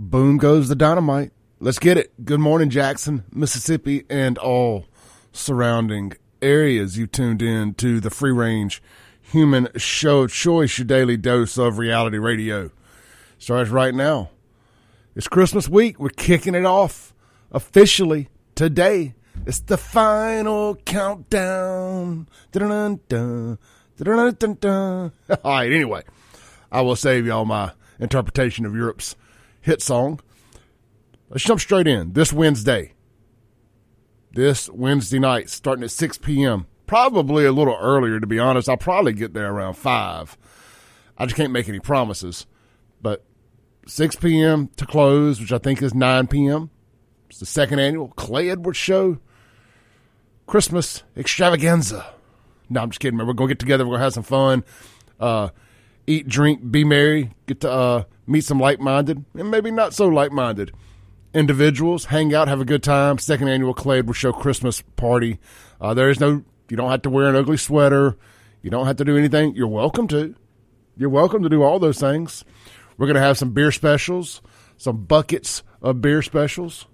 Boom goes the dynamite. Let's get it. Good morning, Jackson, Mississippi, and all surrounding areas. You tuned in to the free range human show choice, your daily dose of reality radio. Starts right now. It's Christmas week. We're kicking it off officially today. It's the final countdown. Dun-dun-dun, dun-dun-dun-dun. All right, anyway, I will save y'all my interpretation of Europe's hit song. Let's jump straight in. This Wednesday, this Wednesday night, starting at 6 p.m., probably a little earlier, to be honest. I'll probably get there around 5. I just can't make any promises. But 6 p.m. to close, which I think is 9 p.m. It's the second annual Clay Edwards Show Christmas extravaganza. No, I'm just kidding, man. We're going to get together. We're going to have some fun. Uh, eat, drink, be merry, get to uh, meet some like minded and maybe not so like minded individuals, hang out, have a good time. Second annual Clay Edwards Show Christmas party. Uh, there is no, you don't have to wear an ugly sweater. You don't have to do anything. You're welcome to. You're welcome to do all those things. We're going to have some beer specials, some buckets of beer specials.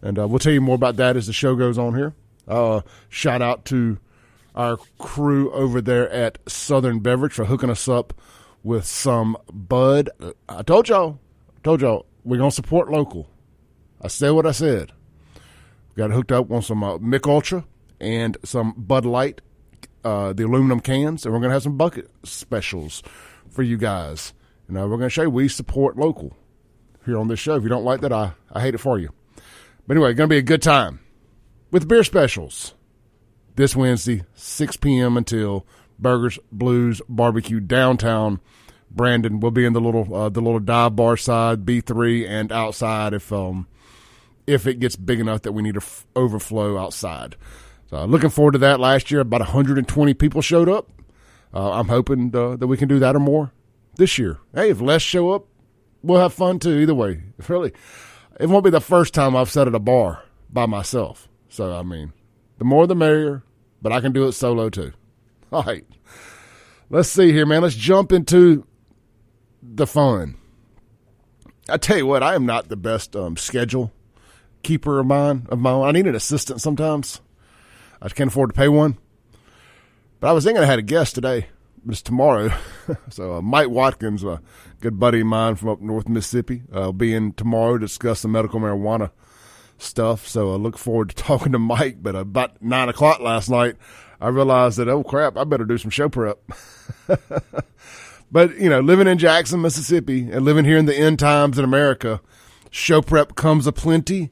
And uh, we'll tell you more about that as the show goes on here. Uh, shout out to our crew over there at Southern Beverage for hooking us up with some Bud. I told y'all, told y'all, we're to support local. I said what I said. Got hooked up on some uh, Mich Ultra and some Bud Light, uh, the aluminum cans, and we're to have some bucket specials for you guys. And uh, we're to show you we support local here on this show. If you don't like that, I, I hate it for you. But anyway, to be a good time with beer specials this Wednesday, 6 p.m. until Burgers Blues Barbecue downtown. Brandon will be in the little uh, the little dive bar side, B three, and outside if um if it gets big enough that we need to f- overflow outside. So looking forward to that. Last year, about 120 people showed up. Uh, I'm hoping uh, that we can do that or more this year. Hey, if less show up, we'll have fun too. Either way, really, it won't be the first time I've sat at a bar by myself. So I mean, the more the merrier. But I can do it solo too. All right. Let's see here, man. Let's jump into the fun. I tell you what, I am not the best um, schedule keeper of mine of my own. I need an assistant sometimes. I can't afford to pay one. But I was thinking I had a guest today, but it's tomorrow. so uh, Mike Watkins, a good buddy of mine from up north Mississippi, uh, will be in tomorrow to discuss the medical marijuana stuff. So I look forward to talking to Mike. But about nine o'clock last night, I realized that, oh crap, I better do some show prep. but, you know, living in Jackson, Mississippi and living here in the end times in America, show prep comes aplenty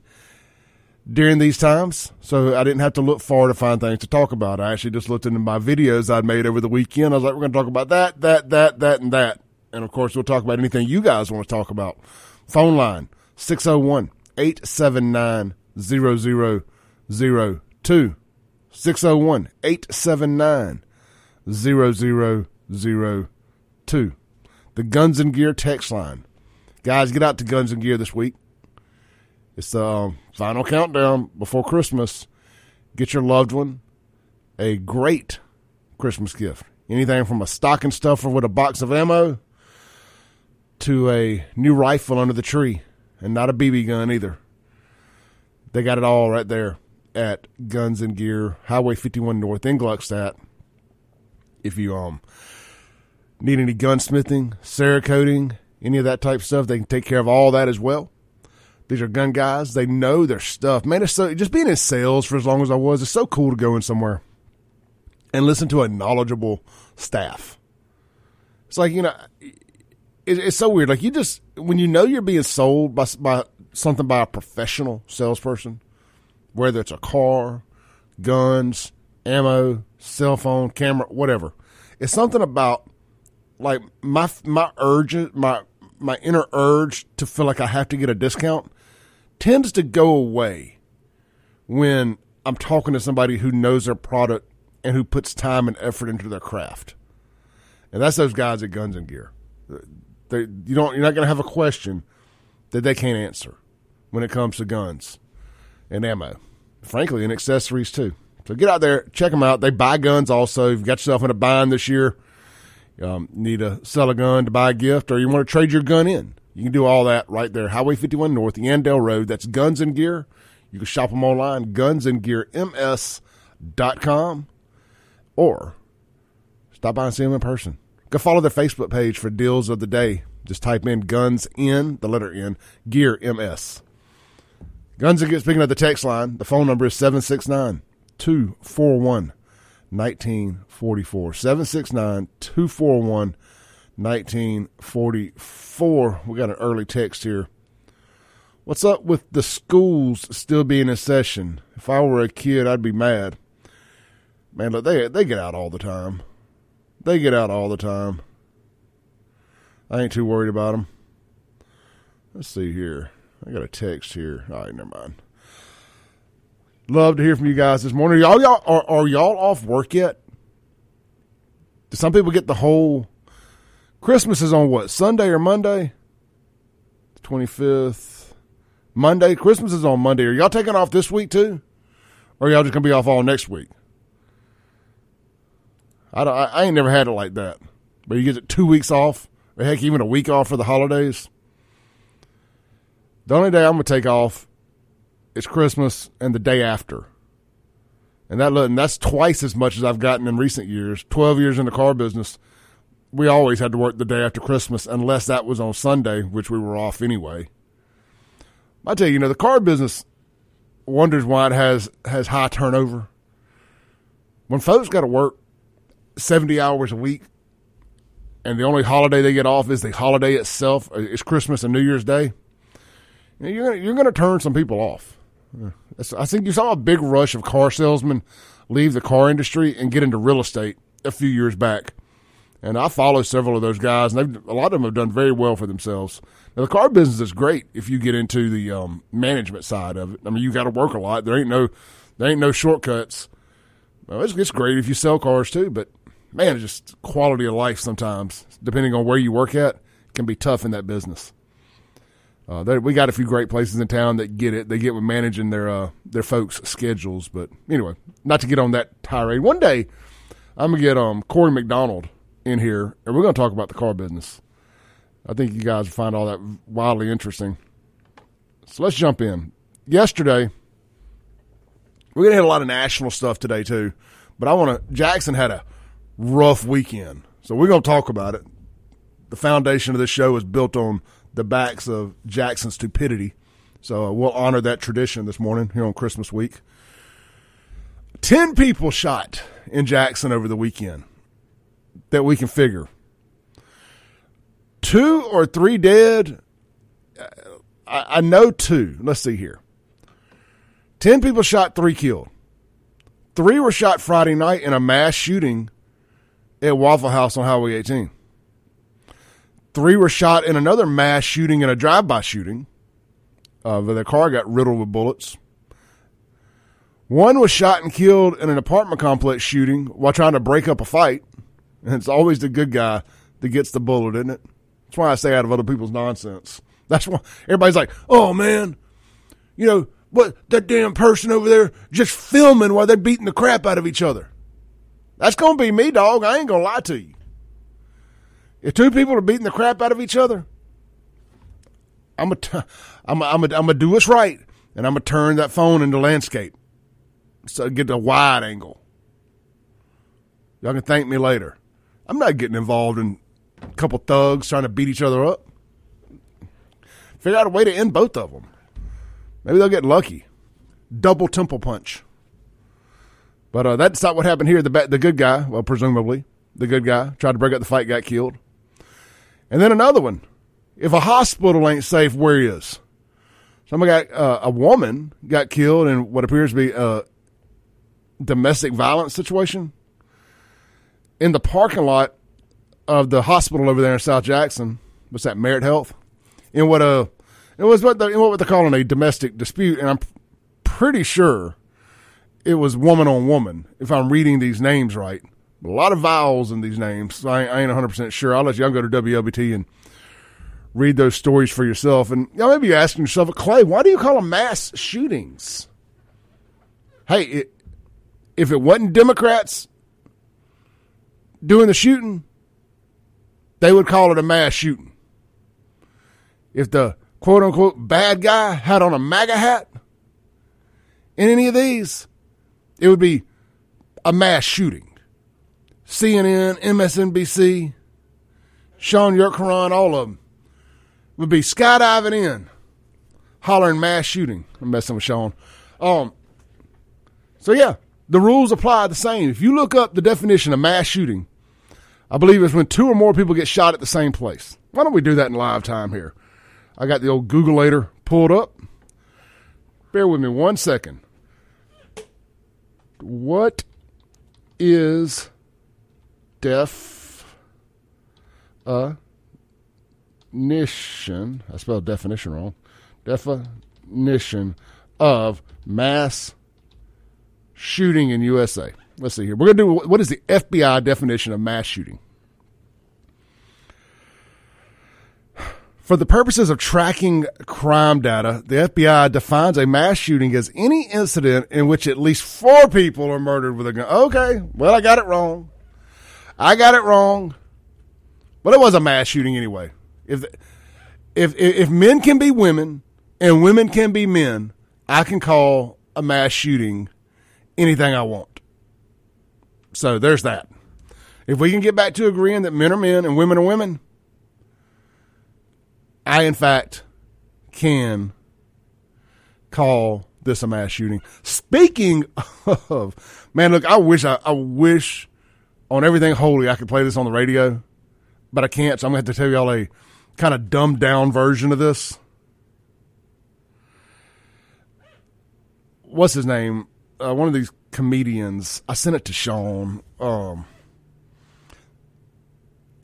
during these times. So I didn't have to look far to find things to talk about. I actually just looked into my videos I'd made over the weekend. I was like, we're going to talk about that, that, that, that, and that. And of course, we'll talk about anything you guys want to talk about. Phone line 601 879 0002. 601 879 0002. The Guns and Gear text line. Guys, get out to Guns and Gear this week. It's the um, final countdown before Christmas. Get your loved one a great Christmas gift. Anything from a stocking stuffer with a box of ammo to a new rifle under the tree, and not a BB gun either. They got it all right there at Guns and Gear, Highway 51 North in Gluckstadt. If you um Need any gunsmithing, cerakoting, any of that type of stuff? They can take care of all that as well. These are gun guys. They know their stuff. Man, it's so just being in sales for as long as I was, it's so cool to go in somewhere and listen to a knowledgeable staff. It's like, you know, it, it's so weird. Like you just when you know you're being sold by by something by a professional salesperson, whether it's a car, guns, ammo, cell phone, camera, whatever. It's something about like my my urge, my my inner urge to feel like I have to get a discount tends to go away when I'm talking to somebody who knows their product and who puts time and effort into their craft. And that's those guys at Guns and Gear. They, you don't, you're not going to have a question that they can't answer when it comes to guns and ammo, frankly, and accessories too. So get out there, check them out. They buy guns also. If you got yourself in a bind this year, um, need to sell a gun to buy a gift, or you want to trade your gun in, you can do all that right there. Highway 51 North, Andale Road. That's Guns and Gear. You can shop them online, gunsandgearms.com, or stop by and see them in person. Go follow their Facebook page for deals of the day. Just type in guns in, the letter N, gear MS. Guns Gear, speaking of the text line, the phone number is 769 241 1944. 769 241 1944. We got an early text here. What's up with the schools still being in session? If I were a kid, I'd be mad. Man, look, they they get out all the time. They get out all the time. I ain't too worried about them. Let's see here. I got a text here. All right, never mind. Love to hear from you guys this morning. Y'all, y'all are, are y'all off work yet? Do some people get the whole Christmas is on what Sunday or Monday? Twenty fifth, Monday. Christmas is on Monday. Are y'all taking off this week too, or y'all just gonna be off all next week? I, I, ain't never had it like that. But you get it two weeks off, or heck, even a week off for the holidays. The only day I'm gonna take off is Christmas and the day after, and that and that's twice as much as I've gotten in recent years. Twelve years in the car business, we always had to work the day after Christmas, unless that was on Sunday, which we were off anyway. I tell you, you know, the car business wonders why it has has high turnover. When folks got to work 70 hours a week, and the only holiday they get off is the holiday itself. Uh, it's Christmas and New Year's Day. You're gonna, you're going to turn some people off. I think you saw a big rush of car salesmen leave the car industry and get into real estate a few years back. And I follow several of those guys, and a lot of them have done very well for themselves. Now, the car business is great if you get into the um, management side of it. I mean, you got to work a lot. There ain't no there ain't no shortcuts. Well, it's, it's great if you sell cars too, but man, it's just quality of life sometimes, depending on where you work at, can be tough in that business. Uh, we got a few great places in town that get it. They get with managing their uh, their folks' schedules. But anyway, not to get on that tirade. One day, I'm gonna get um, Corey McDonald in here, and we're gonna talk about the car business. I think you guys find all that wildly interesting. So let's jump in. Yesterday, we're gonna hit a lot of national stuff today too. But I want to. Jackson had a rough weekend. So we're to talk about it. The foundation of this show is built on the backs of Jackson's stupidity. So uh, we'll honor that tradition this morning here on Christmas week. 10 people shot in Jackson over the weekend that we can figure. Two or three dead. I, I know two. Let's see here. 10 people shot, three killed. Three were shot Friday night in a mass shooting at Waffle House on Highway 18. Three were shot in another mass shooting and a drive-by shooting. Uh, their car got riddled with bullets. One was shot and killed in an apartment complex shooting while trying to break up a fight. And it's always the good guy that gets the bullet, isn't it? That's why I stay out of other people's nonsense. That's why everybody's like, oh man, you know, what, that damn person over there just filming while they're beating the crap out of each other. That's to be me, dog. I ain't to lie to you. If two people are beating the crap out of each other, I'm going to I'm a, I'm a, I'm to do what's right, and I'm to turn that phone into landscape so get a wide angle. Y'all can thank me later. I'm not getting involved in a couple thugs trying to beat each other up. Figure out a way to end both of them. Maybe they'll get lucky. Double temple punch. But uh, that's not what happened here. The the good guy, well, presumably the good guy, tried to break up the fight, got killed. And then another one. If a hospital ain't safe, where is? Somebody got uh, a woman got killed in what appears to be a domestic violence situation in the parking lot of the hospital over there in South Jackson. What's that? Merit Health. In what a it was what the, in what they're calling a domestic dispute, and I'm pretty sure it was woman on woman. If I'm reading these names right, a lot of vowels in these names. I, I ain't 100 percent sure. I'll let y'all go to WLBT and read those stories for yourself. And y'all may be asking yourself, Clay, why do you call them mass shootings? Hey, it, if it wasn't Democrats doing the shooting, they would call it a mass shooting. If the quote unquote bad guy had on a MAGA hat in any of these, it would be a mass shooting. CNN, MSNBC, Sean Yurtkuran, all of them would be skydiving in, hollering mass shooting. I'm messing with Sean. Um, so yeah, the rules apply the same. If you look up the definition of mass shooting, I believe it's when two or more people get shot at the same place. Why don't we do that in live time here? I got the old Googleator pulled up. Bear with me one second. What is def definition, I spelled definition wrong, definition of mass shooting in USA. Let's see here. We're going to do what is the FBI definition of mass shooting? For the purposes of tracking crime data, the FBI defines a mass shooting as any incident in which at least four people are murdered with a gun. Okay, well, I got it wrong. I got it wrong. But it was a mass shooting anyway. If if if men can be women and women can be men, I can call a mass shooting anything I want. So there's that. If we can get back to agreeing that men are men and women are women, I in fact can call this a mass shooting. Speaking of man, look, I wish I, I wish on everything holy I could play this on the radio, but I can't. So I'm gonna have to tell y'all a kind of dumbed down version of this. What's his name? Uh, one of these comedians. I sent it to Sean. Um,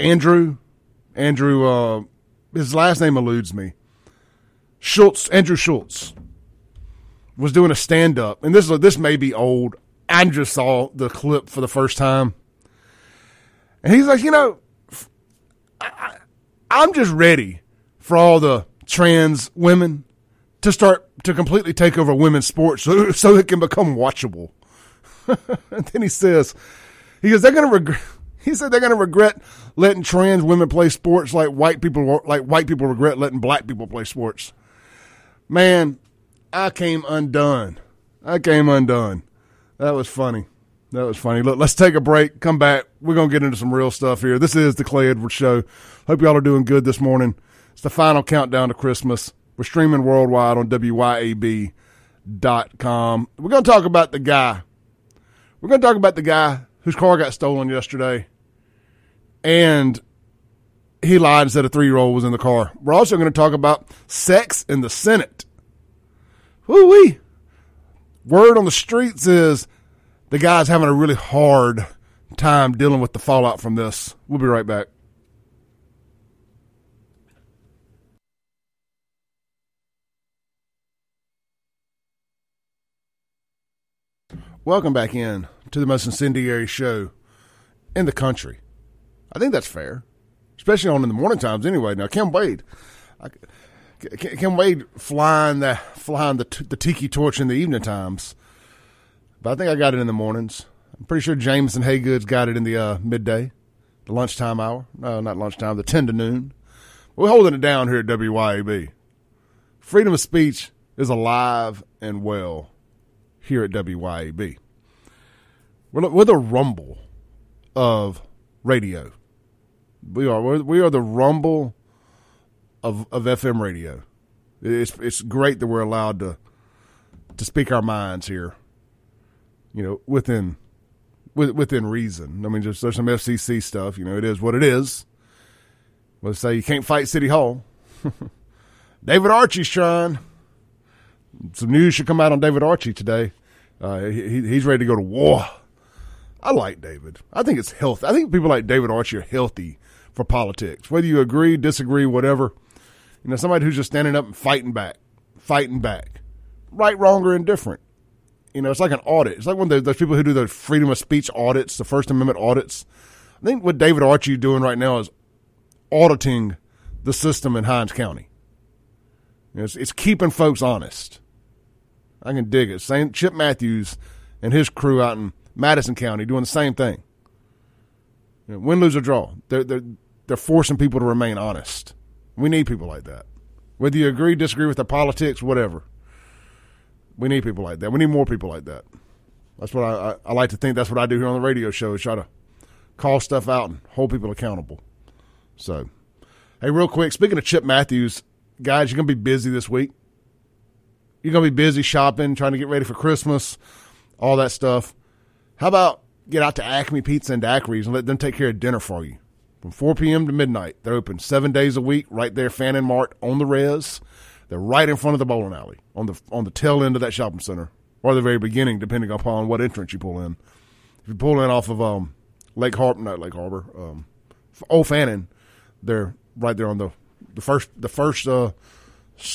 Andrew. Andrew. Uh, his last name eludes me. Schulz. Andrew Schulz was doing a stand up, and this this may be old. I just saw the clip for the first time, and he's like, you know, I, I'm just ready for all the trans women to start to completely take over women's sports so, so it can become watchable. and then he says, he goes, they're going to regret. He said they're going to regret letting trans women play sports like white people like white people regret letting black people play sports. Man, I came undone. I came undone. That was funny. That was funny. Look, let's take a break. Come back. We're going to get into some real stuff here. This is the Clay Edwards Show. Hope y'all are doing good this morning. It's the final countdown to Christmas. We're streaming worldwide on WYAB.com. We're going to talk about the guy. We're going to talk about the guy whose car got stolen yesterday. And he lied and said a three year old was in the car. We're also going to talk about sex in the Senate. Woo wee. Word on the streets is the guy's having a really hard time dealing with the fallout from this. We'll be right back. Welcome back in to the most incendiary show in the country. I think that's fair, especially on in the morning times. Anyway, now Kim Wade, I, Kim Wade flying the flying the the tiki torch in the evening times but I think I got it in the mornings. I'm pretty sure Jameson Haygood's got it in the uh, midday, the lunchtime hour. No, not lunchtime, the 10 to noon. We're holding it down here at WYAB. Freedom of speech is alive and well here at WYAB. We're, we're the rumble of radio. We are. We're, we are the rumble of of FM radio. It's it's great that we're allowed to to speak our minds here. You know, within within reason. I mean, just there's some FCC stuff. You know, it is what it is. Let's say you can't fight City Hall. David Archie's trying. Some news should come out on David Archie today. Uh, he, he's ready to go to war. I like David. I think it's healthy. I think people like David Archie are healthy for politics. Whether you agree, disagree, whatever. You know, somebody who's just standing up and fighting back, fighting back, right, wrong, or indifferent. You know, it's like an audit. It's like one of those people who do the freedom of speech audits, the First Amendment audits. I think what David Archie doing right now is auditing the system in Hinds County. You know, it's, it's keeping folks honest. I can dig it. Same Chip Matthews and his crew out in Madison County doing the same thing. You know, win, lose, or draw. They're, they're, they're forcing people to remain honest. We need people like that. Whether you agree, disagree with their politics, whatever. We need people like that. We need more people like that. That's what I, I, I like to think. That's what I do here on the radio show is try to call stuff out and hold people accountable. So, hey, real quick, speaking of Chip Matthews, guys, you're going to be busy this week. You're going to be busy shopping, trying to get ready for Christmas, all that stuff. How about get out to Acme Pizza and Daiquiris and let them take care of dinner for you? From 4 p.m. to midnight. They're open seven days a week right there, Fannin Mart on the res. They're right in front of the bowling alley on the on the tail end of that shopping center, or the very beginning, depending upon what entrance you pull in. If you pull in off of um, Lake Harbor, not Lake Harbor, um, Old Fannin, they're right there on the the first the first uh,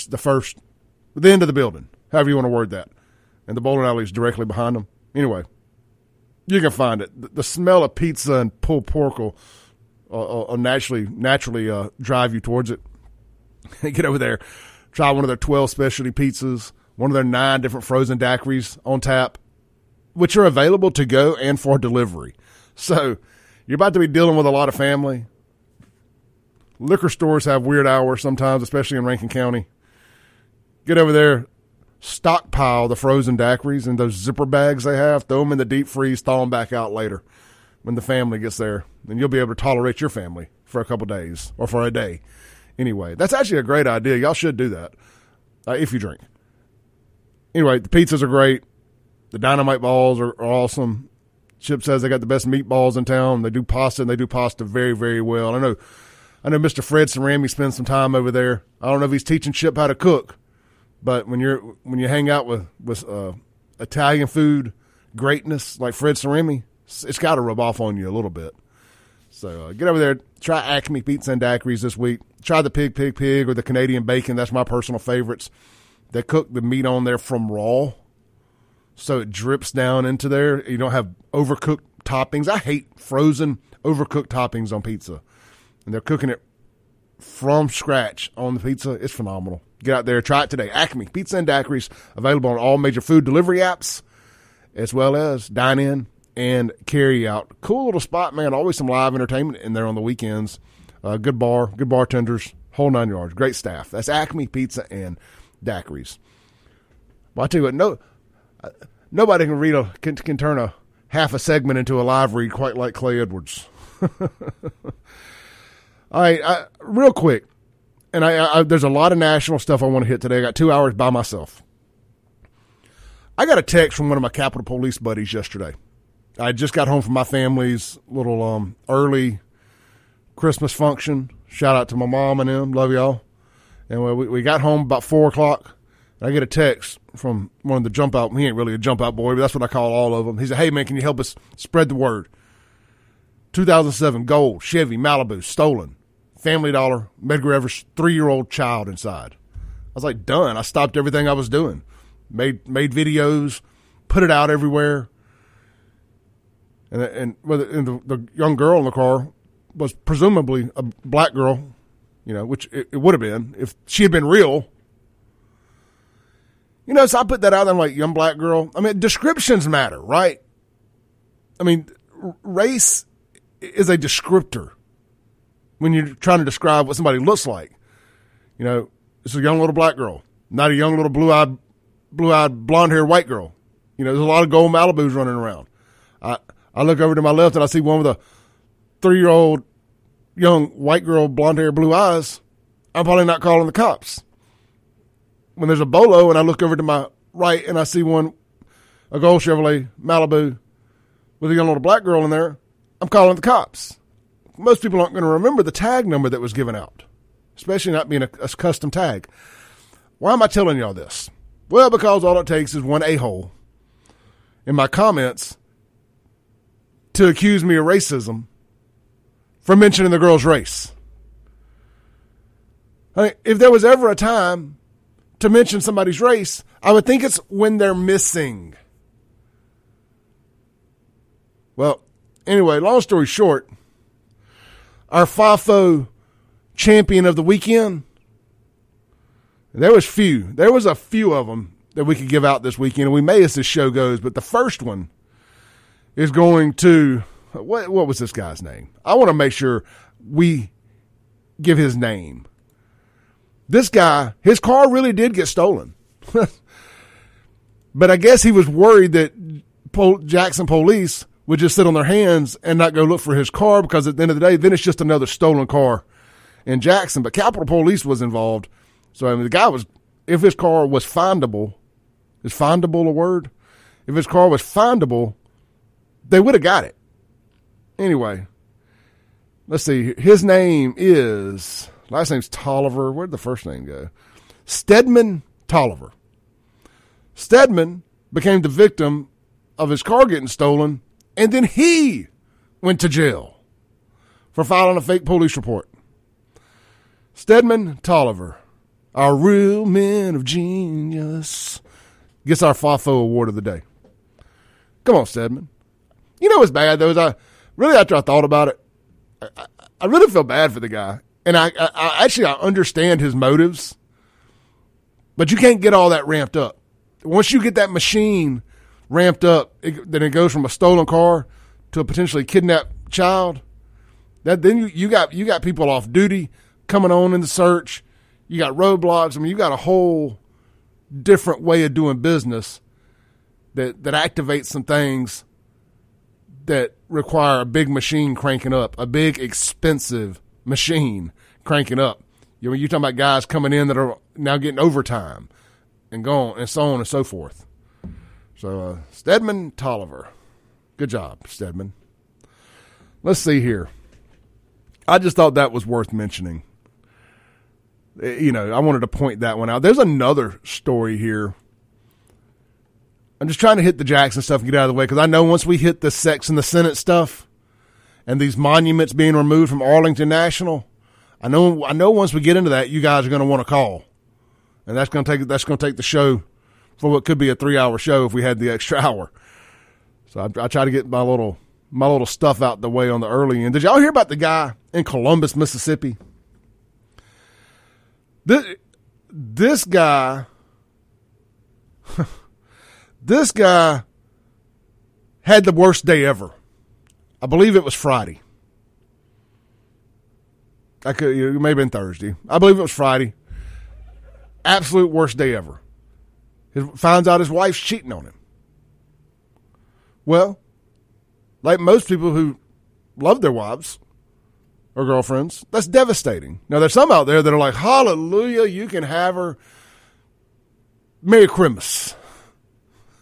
the first the end of the building, however you want to word that, and the bowling alley is directly behind them. Anyway, you can find it. The, the smell of pizza and pulled pork will, uh, uh, naturally naturally uh, drive you towards it. Get over there, try one of their twelve specialty pizzas, one of their nine different frozen daiquiris on tap, which are available to go and for delivery. So you're about to be dealing with a lot of family. Liquor stores have weird hours sometimes, especially in Rankin County. Get over there, stockpile the frozen daiquiris in those zipper bags they have, throw them in the deep freeze, thaw them back out later when the family gets there. Then you'll be able to tolerate your family for a couple days or for a day. Anyway, that's actually a great idea. Y'all should do that uh, if you drink. Anyway, the pizzas are great. The dynamite balls are, are awesome. Chip says they got the best meatballs in town. They do pasta and they do pasta very, very well. I know, I know Mr. Fred Cerami spends some time over there. I don't know if he's teaching Chip how to cook, but when you're when you hang out with with uh, Italian food greatness like Fred Cerami, it's got to rub off on you a little bit. So uh, get over there, try Acme Pizza and Daiquiris this week. Try the Pig Pig Pig or the Canadian Bacon. That's my personal favorites. They cook the meat on there from raw, so it drips down into there. You don't have overcooked toppings. I hate frozen overcooked toppings on pizza, and they're cooking it from scratch on the pizza. It's phenomenal. Get out there, try it today. Acme Pizza and Daiquiris available on all major food delivery apps, as well as dine in and carry out. Cool little spot, man. Always some live entertainment in there on the weekends. Uh, good bar, good bartenders, whole nine yards. Great staff. That's Acme Pizza and Daiquiris. Well, I tell you what, no, uh, nobody can read a can, can turn a half a segment into a live read quite like Clay Edwards. All right, I, real quick, and I, I, there's a lot of national stuff I want to hit today. I got two hours by myself. I got a text from one of my Capitol Police buddies yesterday. I just got home from my family's little um, early Christmas function. Shout out to my mom and them. Love y'all. And we, we got home about four o'clock. I get a text from one of the jump out. He ain't really a jump out boy, but that's what I call all of them. He said, "Hey man, can you help us spread the word?" 2007 gold Chevy Malibu stolen, Family Dollar Medgar Evers three year old child inside. I was like, done. I stopped everything I was doing, made made videos, put it out everywhere, and and, and the, the young girl in the car was presumably a black girl, you know, which it, it would have been if she had been real you know, so I put that out there. I'm like, young black girl. I mean, descriptions matter, right? I mean, race is a descriptor when you're trying to describe what somebody looks like. You know, it's a young little black girl, not a young little blue eyed, blue eyed, blonde haired white girl. You know, there's a lot of gold Malibus running around. I, I look over to my left and I see one with a three year old young white girl, blonde hair, blue eyes, I'm probably not calling the cops. When there's a bolo and I look over to my right and I see one, a gold Chevrolet Malibu with a young little black girl in there, I'm calling the cops. Most people aren't going to remember the tag number that was given out, especially not being a, a custom tag. Why am I telling y'all this? Well, because all it takes is one a hole in my comments to accuse me of racism for mentioning the girl's race. I mean, if there was ever a time to mention somebody's race, I would think it's when they're missing. Well, anyway, long story short, our FAFO champion of the weekend, there was few. There was a few of them that we could give out this weekend, we may as this show goes. But the first one is going to what? What was this guy's name? I want to make sure we give his name. This guy, his car really did get stolen, but I guess he was worried that Jackson police would just sit on their hands and not go look for his car because at the end of the day, then it's just another stolen car in Jackson. But Capitol Police was involved, so I mean, the guy was if his car was findable, is findable a word? If his car was findable, they would have got it. Anyway, let's see. His name is, last name's Tolliver. Where'd the first name go? Stedman Tolliver. Stedman became the victim of his car getting stolen, and then he went to jail for filing a fake police report. Stedman Tolliver, our real man of genius gets our FAFO award of the day. Come on, Stedman. You know what's bad though is I really after I thought about it, I, I really feel bad for the guy, and I, I, I actually I understand his motives, but you can't get all that ramped up. Once you get that machine ramped up, it, then it goes from a stolen car to a potentially kidnapped child. That then you, you got you got people off duty coming on in the search. You got roadblocks. I mean, you got a whole different way of doing business that that activates some things that require a big machine cranking up, a big expensive machine cranking up. You know, you're talking about guys coming in that are now getting overtime and going and so on and so forth. So uh, Stedman Tolliver, good job, Stedman. Let's see here. I just thought that was worth mentioning. Eh, you know, I wanted to point that one out. There's another story here. I'm just trying to hit the Jackson stuff and get out of the way because I know once we hit the sex and the Senate stuff and these monuments being removed from Arlington National, I know I know once we get into that, you guys are going to want to call, and that's going to take that's going to take the show for what could be a three hour show if we had the extra hour. So I, I try to get my little my little stuff out the way on the early end. Did y'all hear about the guy in Columbus, Mississippi? This, this guy, this guy had the worst day ever. I believe it was Friday. I could, it may have been Thursday. I believe it was Friday. Absolute worst day ever. He finds out his wife's cheating on him. Well, like most people who love their wives, or girlfriends. That's devastating. Now, there's some out there that are like, hallelujah, you can have her. Merry Christmas.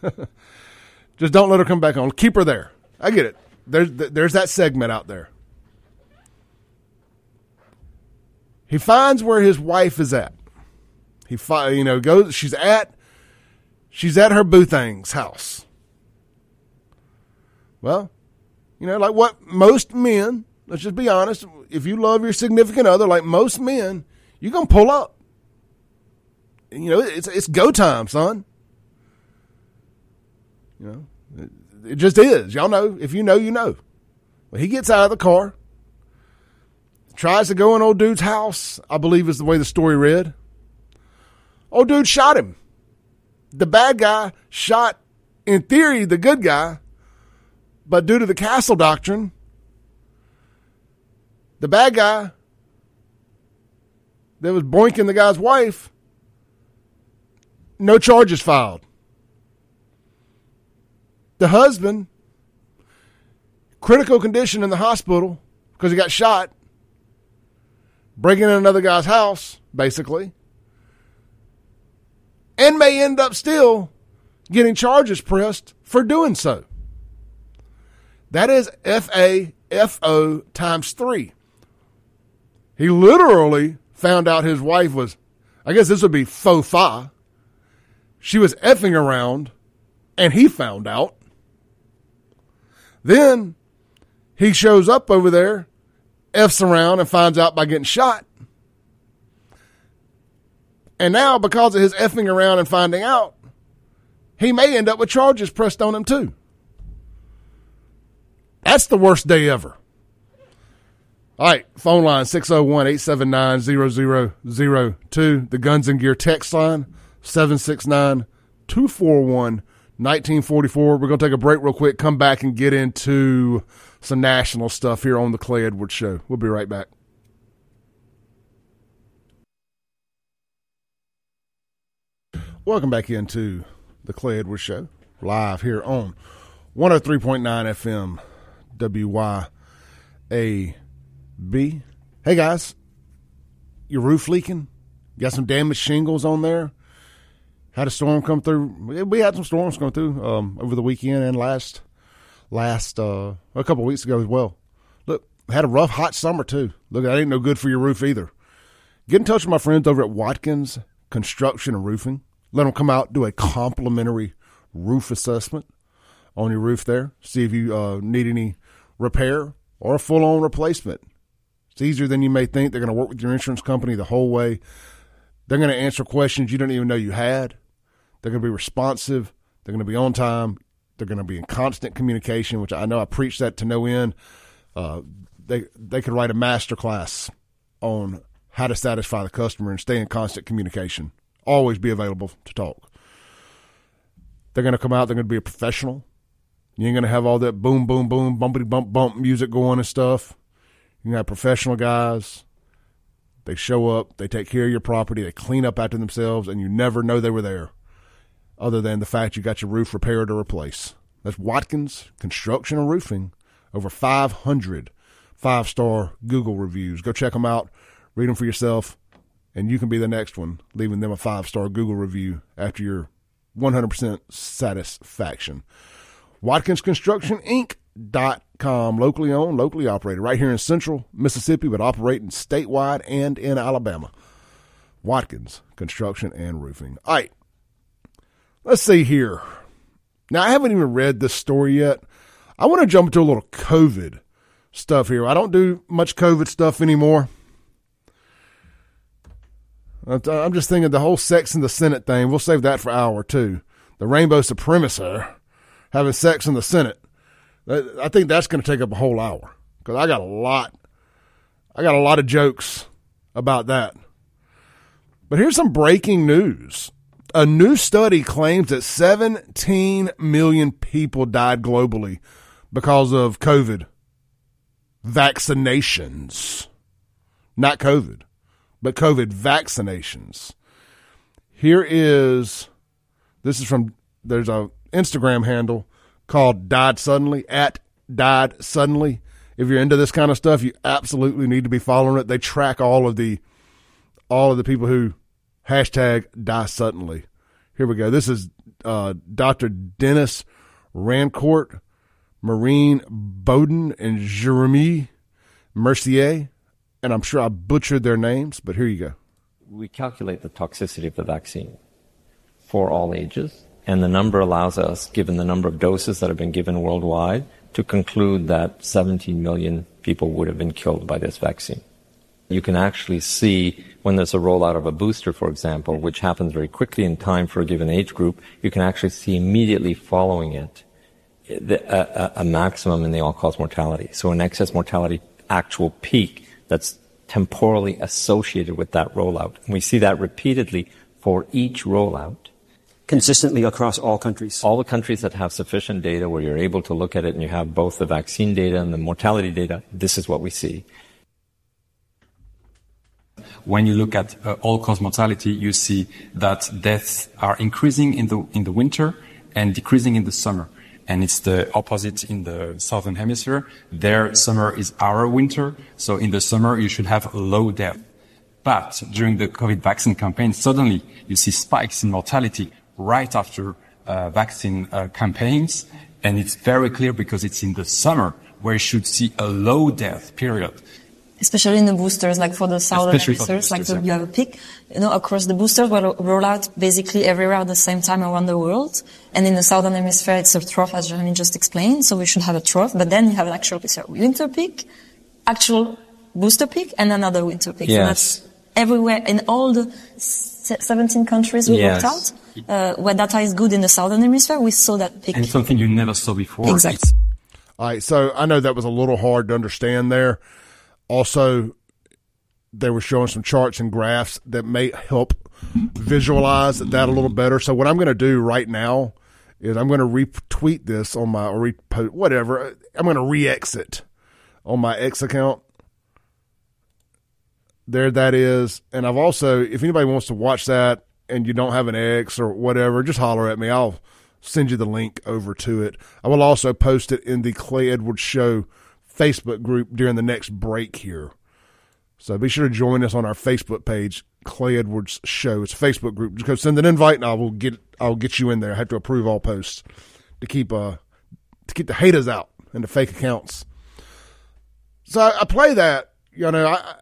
Just don't let her come back on. Keep her there. I get it. There's, there's that segment out there. He finds where his wife is at. He, fi- you know, goes. She's at, she's at her Boothang's house. Well, you know, like what most men Let's just be honest. If you love your significant other, like most men, you're gonna pull up. You know, it's it's go time, son. You know, it, just is. Y'all know. If you know, you know. Well, he gets out of the car, tries to go in old dude's house. I believe is the way the story read. Old dude shot him. The bad guy shot, in theory, the good guy, but due to the castle doctrine, the bad guy that was boinking the guy's wife, no charges filed. The husband, critical condition in the hospital because he got shot, breaking in another guy's house, basically, and may end up still getting charges pressed for doing so. That is FAFO times three. He literally found out his wife was, I guess this would be faux fa. She was effing around, and he found out. Then he shows up over there, F's around, and finds out by getting shot. And now, because of his effing around and finding out, he may end up with charges pressed on him too. That's the worst day ever. All right, phone line 601 879 0002. The Guns and Gear text line 769 241 1944. We're going to take a break real quick, come back and get into some national stuff here on the Clay Edwards Show. We'll be right back. Welcome back into the Clay Edwards Show, live here on 103.9 FM WYAB. Hey guys, your roof leaking? got some damaged shingles on there? Had a storm come through. We had some storms come through um, over the weekend and last last uh, a couple weeks ago as well. Look, had a rough hot summer too. Look, that ain't no good for your roof either. Get in touch with my friends over at Watkins Construction and Roofing. Let them come out do a complimentary roof assessment on your roof there. See if you uh, need any repair or a full on replacement. It's easier than you may think. They're going to work with your insurance company the whole way. They're going to answer questions you don't even know you had. They're going to be responsive. They're going to be on time. They're going to be in constant communication, which I know I preach that to no end. Uh, they they could write a master class on how to satisfy the customer and stay in constant communication. Always be available to talk. They're going to come out. They're going to be a professional. You ain't going to have all that boom, boom, boom, bumpity bump, bump music going and stuff. You have professional guys. They show up. They take care of your property. They clean up after themselves, and you never know they were there other than the fact you got your roof repaired or replaced. That's Watkins Construction and Roofing. Over 500 five star Google reviews. Go check them out, read them for yourself, and you can be the next one leaving them a five star Google review after your 100% satisfaction. Watkins Construction Inc. Dot com, locally owned, locally operated, right here in central Mississippi, but operating statewide and in Alabama. Watkins Construction and Roofing. All right, Let's see here. Now, I haven't even read this story yet. I want to jump into a little COVID stuff here. I don't do much COVID stuff anymore. I'm just thinking the whole sex in the Senate thing. We'll save that for hour two. The rainbow supremacy having sex in the Senate. I think that's going to take up a whole hour because I got a lot. I got a lot of jokes about that. But here's some breaking news. A new study claims that 17 million people died globally because of COVID vaccinations. Not COVID, but COVID vaccinations. Here is this is from there's a Instagram handle called Died Suddenly at Died Suddenly. If you're into this kind of stuff, you absolutely need to be following it. They track all of the all of the people who Hashtag die suddenly. Here we go. This is uh, Dr. Denis Rancourt, Marine Bowden, and Jeremy Mercier. And I'm sure I butchered their names, but here you go. We calculate the toxicity of the vaccine for all ages, and the number allows us, given the number of doses that have been given worldwide, to conclude that 17 million people would have been killed by this vaccine. You can actually see when there's a rollout of a booster, for example, which happens very quickly in time for a given age group, you can actually see immediately following it a, a maximum in the all-cause mortality. So an excess mortality actual peak that's temporally associated with that rollout. And we see that repeatedly for each rollout. Consistently across all countries. All the countries that have sufficient data where you're able to look at it and you have both the vaccine data and the mortality data, this is what we see. When you look at uh, all-cause mortality, you see that deaths are increasing in the in the winter and decreasing in the summer. and it's the opposite in the southern hemisphere. Their summer is our winter, so in the summer you should have low death. But during the COVID vaccine campaign, suddenly you see spikes in mortality right after uh, vaccine uh, campaigns, and it's very clear because it's in the summer where you should see a low death period especially in the boosters, like for the southern Especially for the boosters, like the, you have a peak, you know, across the boosters will roll out basically everywhere at the same time around the world. And in the southern hemisphere, it's a trough, as Jeremy just explained. So we should have a trough, but then you have an actual peak. So winter peak, actual booster peak, and another winter peak. Yes. So that's everywhere in all the 17 countries we Yes. worked out. Uh, where data is good in the southern hemisphere, we saw that peak. and something you never saw before. Exactly. It's All right, so I know that was a little hard to understand there. Also, they were showing some charts and graphs that may help visualize that a little better. So what I'm going to do right now is I'm going to retweet this on my or repost whatever. I'm going to re-exit on my X account. There that is. And I've also if anybody wants to watch that and you don't have an X or whatever, just holler at me. I'll send you the link over to it. I will also post it in the Clay Edwards Show Facebook group during the next break here. So be sure to join us on our Facebook page, Clay Edwards Show. It's a Facebook group. Just go send an invite, and I will get I'll get you in there. I have to approve all posts to keep uh to keep the haters out and the fake accounts. So I, play that. You know, I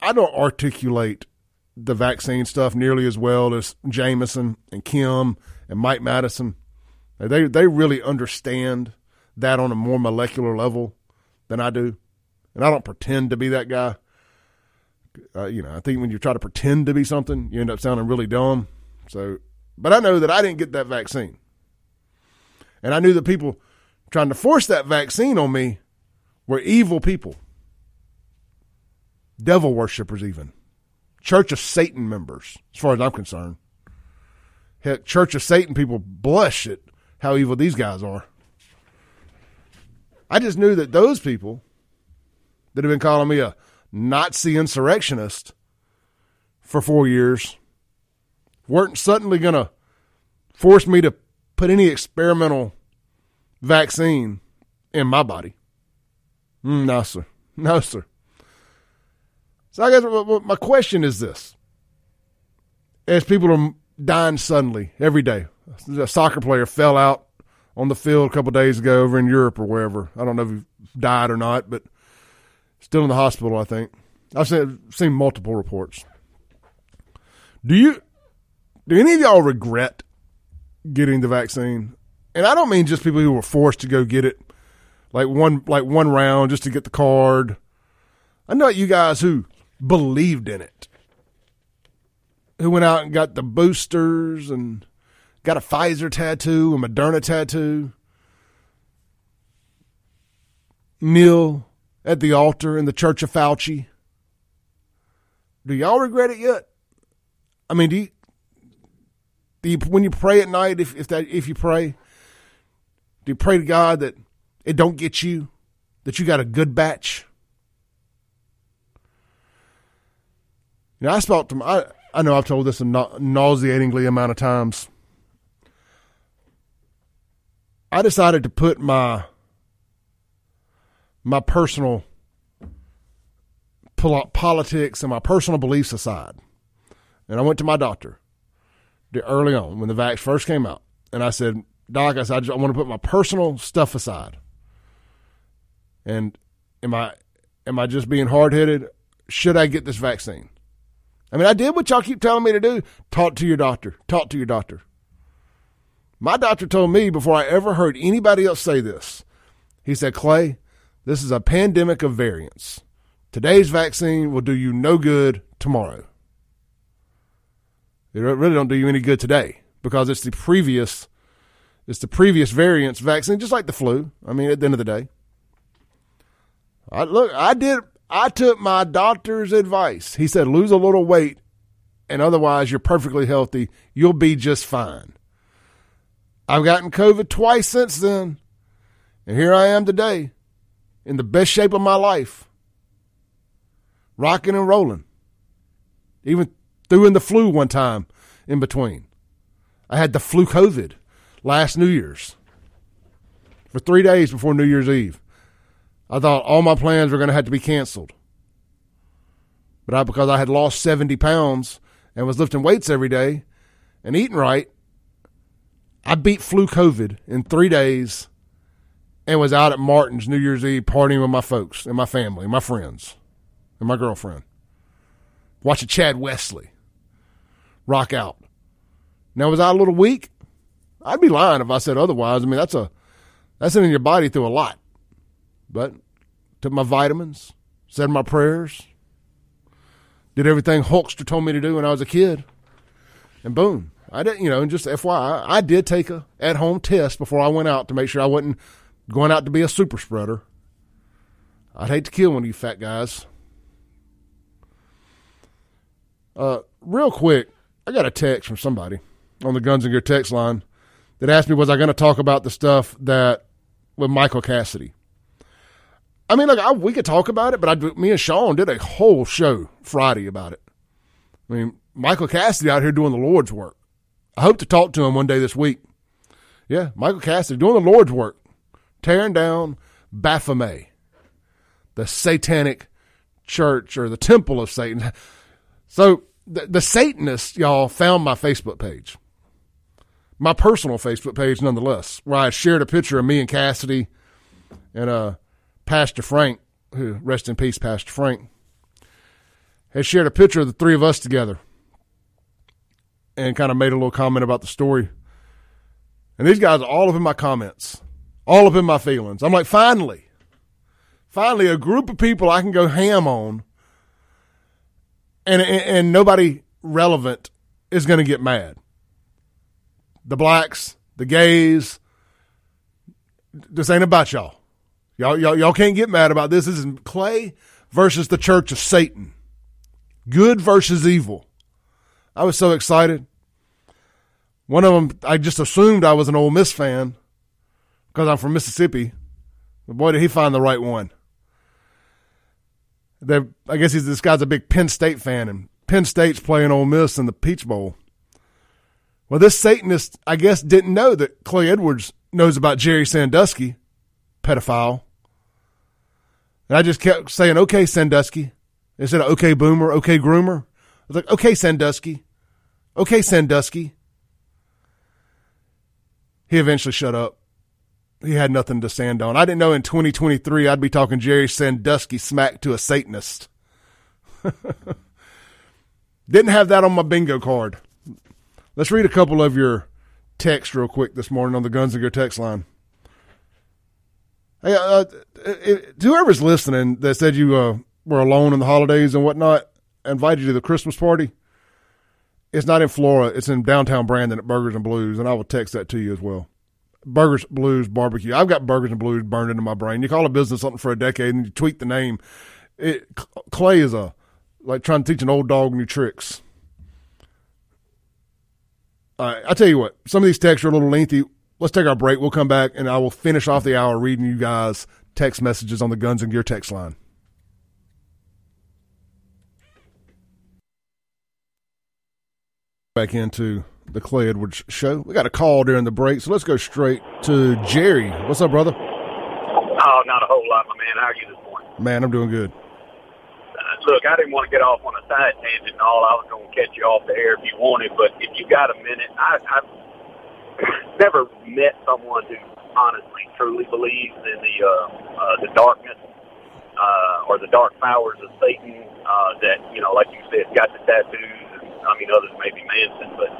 I don't articulate the vaccine stuff nearly as well as Jameson and Kim and Mike Madison. They they really understand that on a more molecular level than I do, and I don't pretend to be that guy. Uh, you know, I think when you try to pretend to be something, you end up sounding really dumb. So, but I know that I didn't get that vaccine, and I knew that people trying to force that vaccine on me were evil people, devil worshippers, even Church of Satan members, as far as I'm concerned. Heck, Church of Satan people blush at how evil these guys are. I just knew that those people that have been calling me a Nazi insurrectionist for four years weren't suddenly going to force me to put any experimental vaccine in my body. Mm, no, sir. No, sir. So I guess my question is this: As people are dying suddenly every day, a soccer player fell out on the field a couple days ago over in Europe or wherever. I don't know if he died or not, but still in the hospital. I think I've seen, seen multiple reports. Do you? Do any of y'all regret getting the vaccine? And I don't mean just people who were forced to go get it, like one like one round just to get the card. I know you guys who believed in it, who went out and got the boosters and got a Pfizer tattoo, a Moderna tattoo. Kneel at the altar in the Church of Fauci. Do y'all regret it yet? I mean, do you, do you when you pray at night, if if that if you pray, do you pray to God that it don't get you, that you got a good batch? You know, I spoke to my, I, I know I've told this a nau- nauseatingly amount of times. I decided to put my my personal politics and my personal beliefs aside, and I went to my doctor early on when the vax first came out, and I said, "Doc, I said I, just, I want to put my personal stuff aside." And am I am I just being hard headed? Should I get this vaccine? I mean, I did what y'all keep telling me to do. Talk to your doctor. Talk to your doctor. My doctor told me before I ever heard anybody else say this. He said, Clay, this is a pandemic of variants. Today's vaccine will do you no good tomorrow. It really don't do you any good today because it's the previous it's the previous variants vaccine, just like the flu. I mean, at the end of the day. I look, I did I took my doctor's advice. He said lose a little weight and otherwise you're perfectly healthy. You'll be just fine. I've gotten COVID twice since then. And here I am today in the best shape of my life. Rocking and rolling. Even threw in the flu one time in between. I had the flu COVID last New Year's. for three days before New Year's Eve. I thought all my plans were going to have to be canceled. But I, because I had lost 70 pounds and was lifting weights every day and eating right, I beat flu COVID in three days and was out at Martin's New Year's Eve partying with my folks and my family, and my friends, and my girlfriend. Watching Chad Wesley rock out. Now, was I a little weak? I'd be lying if I said otherwise. I mean, that's a that's in your body through a lot. But took my vitamins, said my prayers, did everything Hulkster told me to do when I was a kid, and boom, I didn't, You know, just FYI, I did take a at home test before I went out to make sure I wasn't going out to be a super spreader. I'd hate to kill one of you fat guys. Uh, real quick, I got a text from somebody on the Guns and Gear text line that asked me was I going to talk about the stuff that with Michael Cassidy. I mean, like I, we could talk about it, but I, me and Sean did a whole show Friday about it. I mean, Michael Cassidy out here doing the Lord's work. I hope to talk to him one day this week. Yeah, Michael Cassidy doing the Lord's work, tearing down Baphomet, the satanic church or the temple of Satan. So the, the Satanists, y'all, found my Facebook page, my personal Facebook page, nonetheless, where I shared a picture of me and Cassidy and uh, Pastor Frank, who rest in peace, Pastor Frank, had shared a picture of the three of us together and kind of made a little comment about the story. And these guys are all up in my comments, all up in my feelings. I'm like, finally, finally, a group of people I can go ham on, and and, and nobody relevant is going to get mad. The blacks, the gays, this ain't about y'all. Y'all, y'all, y'all can't get mad about this. This is Clay versus the Church of Satan. Good versus evil. I was so excited. One of them, I just assumed I was an Ole Miss fan because I'm from Mississippi. But boy, did he find the right one. They're, I guess he's this guy's a big Penn State fan, and Penn State's playing Ole Miss in the Peach Bowl. Well, this Satanist, I guess, didn't know that Clay Edwards knows about Jerry Sandusky, pedophile. And I just kept saying, okay, Sandusky. Instead of okay, boomer, okay, groomer. I was like, okay, Sandusky. Okay, Sandusky. He eventually shut up. He had nothing to stand on. I didn't know in 2023 I'd be talking Jerry Sandusky smack to a Satanist. didn't have that on my bingo card. Let's read a couple of your texts real quick this morning on the Guns and Gear text line. Hey, uh, whoever's listening that said you uh, were alone in the holidays and whatnot, invited you to the Christmas party. It's not in Florida. It's in downtown Brandon at Burgers and Blues, and I will text that to you as well. Burgers, Blues, Barbecue. I've got Burgers and Blues burned into my brain. You call a business something for a decade and you tweet the name. It, Clay is a like trying to teach an old dog new tricks. Right, I tell you what, some of these texts are a little lengthy. Let's take our break. We'll come back and I will finish off the hour reading you guys text messages on the Guns and Gear text line. Back into the Clay Edwards show. We got a call during the break, so let's go straight to Jerry. What's up, brother? Oh, not a whole lot, my man. How are you this morning? Man, I'm doing good. Uh, look, I didn't want to get off on a side tangent and all. I was going to catch you off the air if you wanted, but if you got a minute, I, I've never met someone who honestly, truly believes in the uh, uh, the darkness uh, or the dark powers of Satan. Uh, that you know, like you said, got the tattoos. I mean, others maybe Manson, but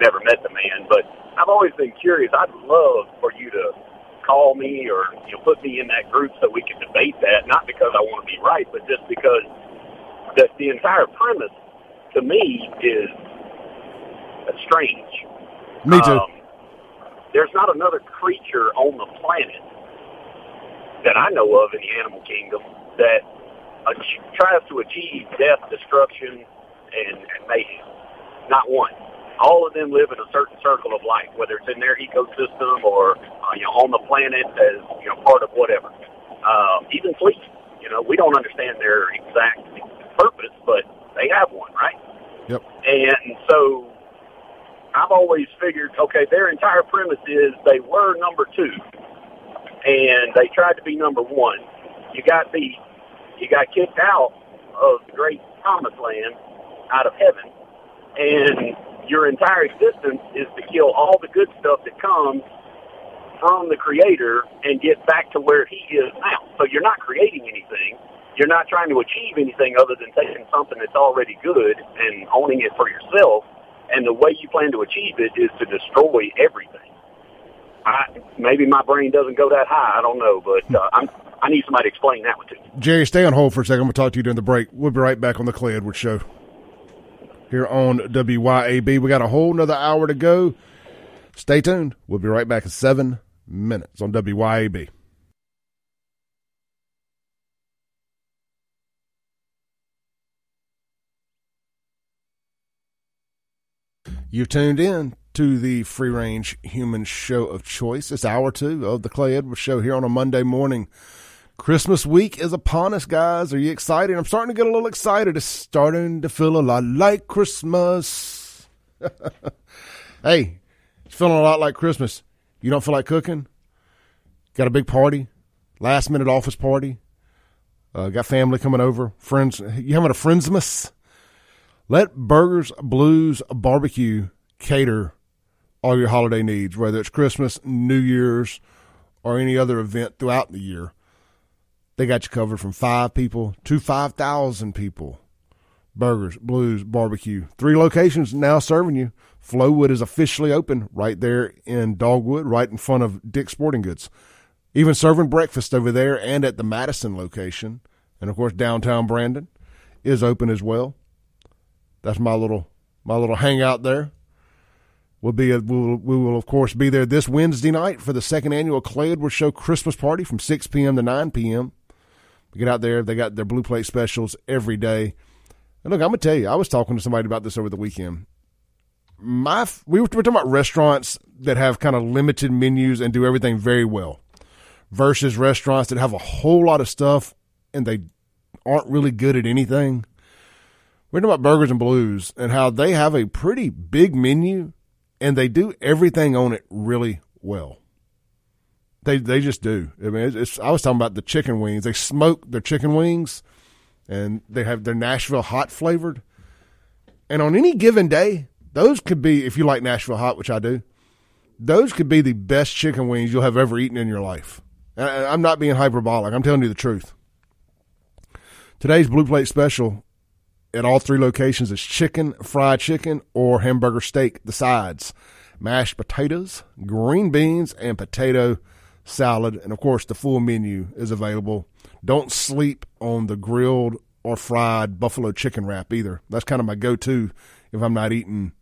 never met the man. But I've always been curious. I'd love for you to call me or you know put me in that group so we can debate that. Not because I want to be right, but just because the the entire premise to me is strange. Me too. Um, there's not another creature on the planet that I know of in the animal kingdom that ach- tries to achieve death, destruction, and, and mayhem. Not one. All of them live in a certain circle of life, whether it's in their ecosystem or uh, you know on the planet as you know part of whatever. Uh, even fleas. You know, we don't understand their exact purpose, but they have one, right? Yep. And so I've always figured, okay, their entire premise is they were number two. and they tried to be number one. You got the you got kicked out of the great promised land, out of heaven, and your entire existence is to kill all the good stuff that comes from the creator and get back to where he is now. So you're not creating anything. You're not trying to achieve anything other than taking something that's already good and owning it for yourself. And the way you plan to achieve it is to destroy everything. I, maybe my brain doesn't go that high. I don't know, but uh, I'm, I need somebody to explain that one to me. Jerry, stay on hold for a second. I'm going to talk to you during the break. We'll be right back on the Clay Edwards Show here on WYAB. We got a whole another hour to go. Stay tuned. We'll be right back in seven minutes on WYAB. You've tuned in to the Free Range Human Show of Choice. It's hour two of the Clay Edwards Show here on a Monday morning. Christmas week is upon us, guys. Are you excited? I'm starting to get a little excited. It's starting to feel a lot like Christmas. hey, it's feeling a lot like Christmas. You don't feel like cooking? Got a big party? Last minute office party? Uh, got family coming over? Friends? You having a Friendsmas? Let Burgers Blues Barbecue cater all your holiday needs, whether it's Christmas, New Year's, or any other event throughout the year. They got you covered from five people to 5,000 people. Burgers, Blues, Barbecue. Three locations now serving you. Flowood is officially open right there in Dogwood, right in front of Dick's Sporting Goods. Even serving breakfast over there and at the Madison location. And of course, downtown Brandon is open as well. That's my little my little hangout there. We'll be a, we will, we will of course be there this Wednesday night for the second annual Clay Edwards Show Christmas party from 6 p.m. to 9 p.m. Get out there. They got their blue plate specials every day. And look, I'm gonna tell you, I was talking to somebody about this over the weekend. My we were, talking about restaurants that have kind of limited menus and do everything very well, versus restaurants that have a whole lot of stuff and they aren't really good at anything. We're talking about Burgers and Blues and how they have a pretty big menu and they do everything on it really well. They they just do. I mean, it's, I was talking about the chicken wings. They smoke their chicken wings, and they have their Nashville hot flavored. And on any given day, those could be if you like Nashville hot, which I do. Those could be the best chicken wings you'll have ever eaten in your life. I, I'm not being hyperbolic. I'm telling you the truth. Today's blue plate special at all three locations is chicken, fried chicken, or hamburger steak. The sides, mashed potatoes, green beans, and potato salad, and of course the full menu is available. Don't sleep on the grilled or fried buffalo chicken wrap either. That's kind of my go-to if I'm not eating,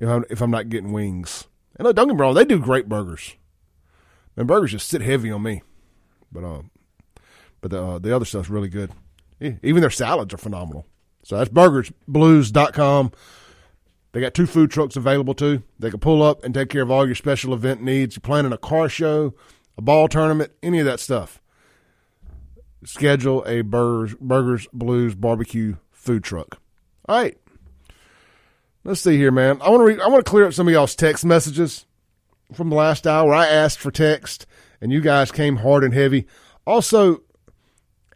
if I'm if I'm not getting wings. And look, don't they do great burgers. And burgers just sit heavy on me, but uh, but the uh, the other stuff's really good. Even their salads are phenomenal. So that's burgersblues.com. They got two food trucks available too. They can pull up and take care of all your special event needs. You're planning a car show, a ball tournament, any of that stuff. Schedule a Burgers, Burgers Blues barbecue food truck. All right. Let's see here, man. I want to re- I want to clear up some of y'all's text messages from the last hour. I asked for text, and you guys came hard and heavy. Also,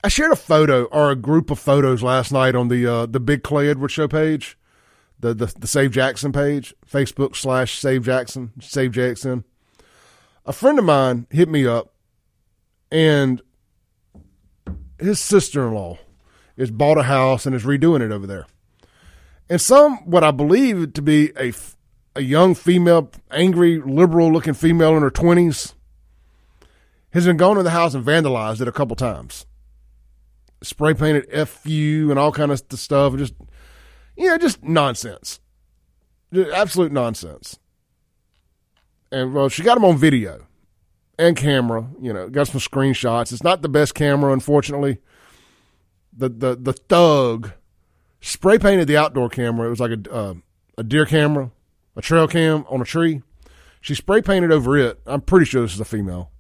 I shared a photo or a group of photos last night on the uh, the Big Clay Edward Show page the, the, the Save Jackson page, Facebook slash Save Jackson, Save Jackson. A friend of mine hit me up, and his sister in law has bought a house and is redoing it over there. And some, what I believe to be a, a young female, angry, liberal looking female in her 20s, has been going to the house and vandalized it a couple times. Spray painted FU and all kind of stuff. Just you know, just nonsense. Just absolute nonsense. And well, she got them on video and camera. You know, got some screenshots. It's not the best camera, unfortunately. The the the thug spray painted the outdoor camera. It was like a uh, a deer camera, a trail cam on a tree. She spray painted over it. I'm pretty sure this is a female.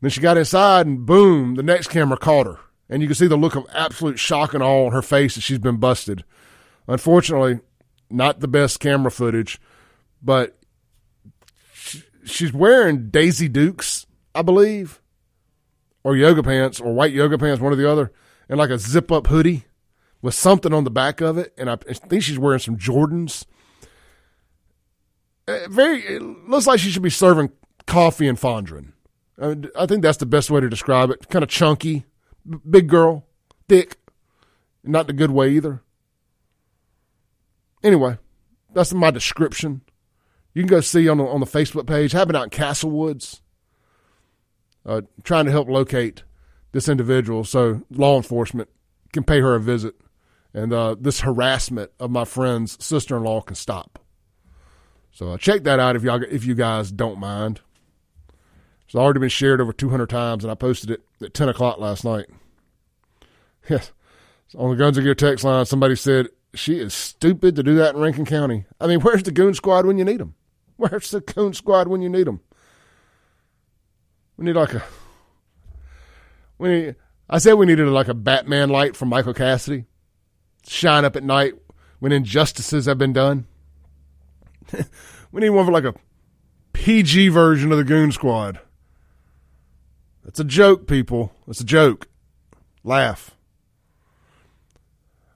Then she got inside and boom, the next camera caught her and you can see the look of absolute shock and awe on her face that she's been busted. Unfortunately, not the best camera footage, but she's wearing Daisy Dukes, I believe, or yoga pants, or white yoga pants, one or the other, and like a zip up hoodie with something on the back of it. And I think she's wearing some Jordans. Uh, very, it looks like she should be serving coffee and fondant. I think that's the best way to describe it. Kind of chunky, big girl, thick, not the good way either. Anyway, that's my description. You can go see on the, on the Facebook page. Have out in Castlewoods. Uh, trying to help locate this individual so law enforcement can pay her a visit and uh, this harassment of my friend's sister-in-law can stop. So uh, check that out if y'all if you guys don't mind. It's already been shared over 200 times, and I posted it at 10 o'clock last night. Yes, on the Guns of Gear text line, somebody said she is stupid to do that in Rankin County. I mean, where's the goon squad when you need them? Where's the goon squad when you need them? We need like a. We need, I said we needed like a Batman light from Michael Cassidy, shine up at night when injustices have been done. we need one for like a PG version of the Goon Squad. It's a joke, people. It's a joke. Laugh.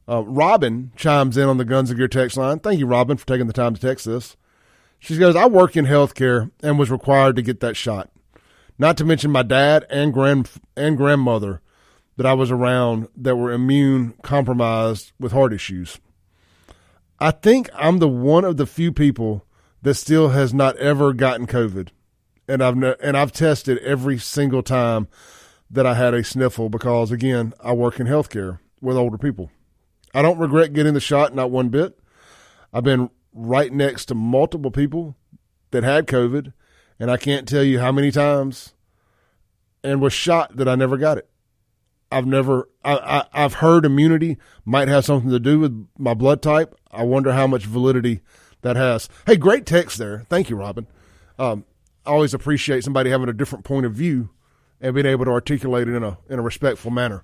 Uh, Robin chimes in on the Guns of Gear text line. Thank you, Robin, for taking the time to text this. She goes, I work in healthcare and was required to get that shot. Not to mention my dad and grand and grandmother that I was around that were immune compromised with heart issues. I think I'm the one of the few people that still has not ever gotten COVID, and I've and I've tested every single time that I had a sniffle because again I work in healthcare with older people. I don't regret getting the shot, not one bit. I've been right next to multiple people that had COVID, and I can't tell you how many times and was shot that I never got it. I've never, I, I, have heard immunity might have something to do with my blood type. I wonder how much validity that has. Hey, great text there. Thank you, Robin. Um, Always appreciate somebody having a different point of view and being able to articulate it in a in a respectful manner.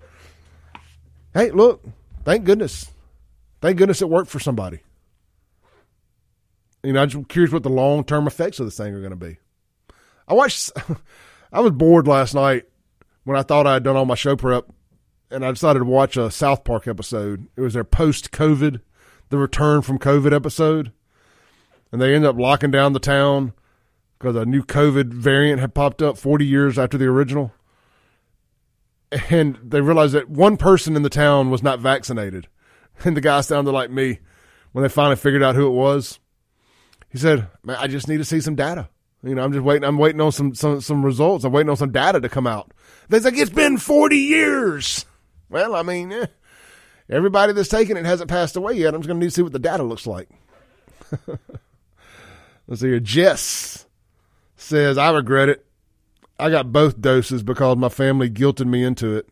Hey, look, thank goodness, thank goodness it worked for somebody. You know, I'm just curious what the long term effects of this thing are going to be. I watched. I was bored last night when I thought I had done all my show prep, and I decided to watch a South Park episode. It was their post COVID, the return from COVID episode, and they end up locking down the town because a new COVID variant had popped up 40 years after the original. And they realized that one person in the town was not vaccinated. And the guy sounded like me when they finally figured out who it was. He said, Man, I just need to see some data. You know, I'm just waiting. I'm waiting on some, some, some results. I'm waiting on some data to come out. They're like, it's been 40 years. Well, I mean, eh, everybody that's taken it hasn't passed away yet. I'm just going to need to see what the data looks like. Let's see here. Jess says, I regret it. I got both doses because my family guilted me into it.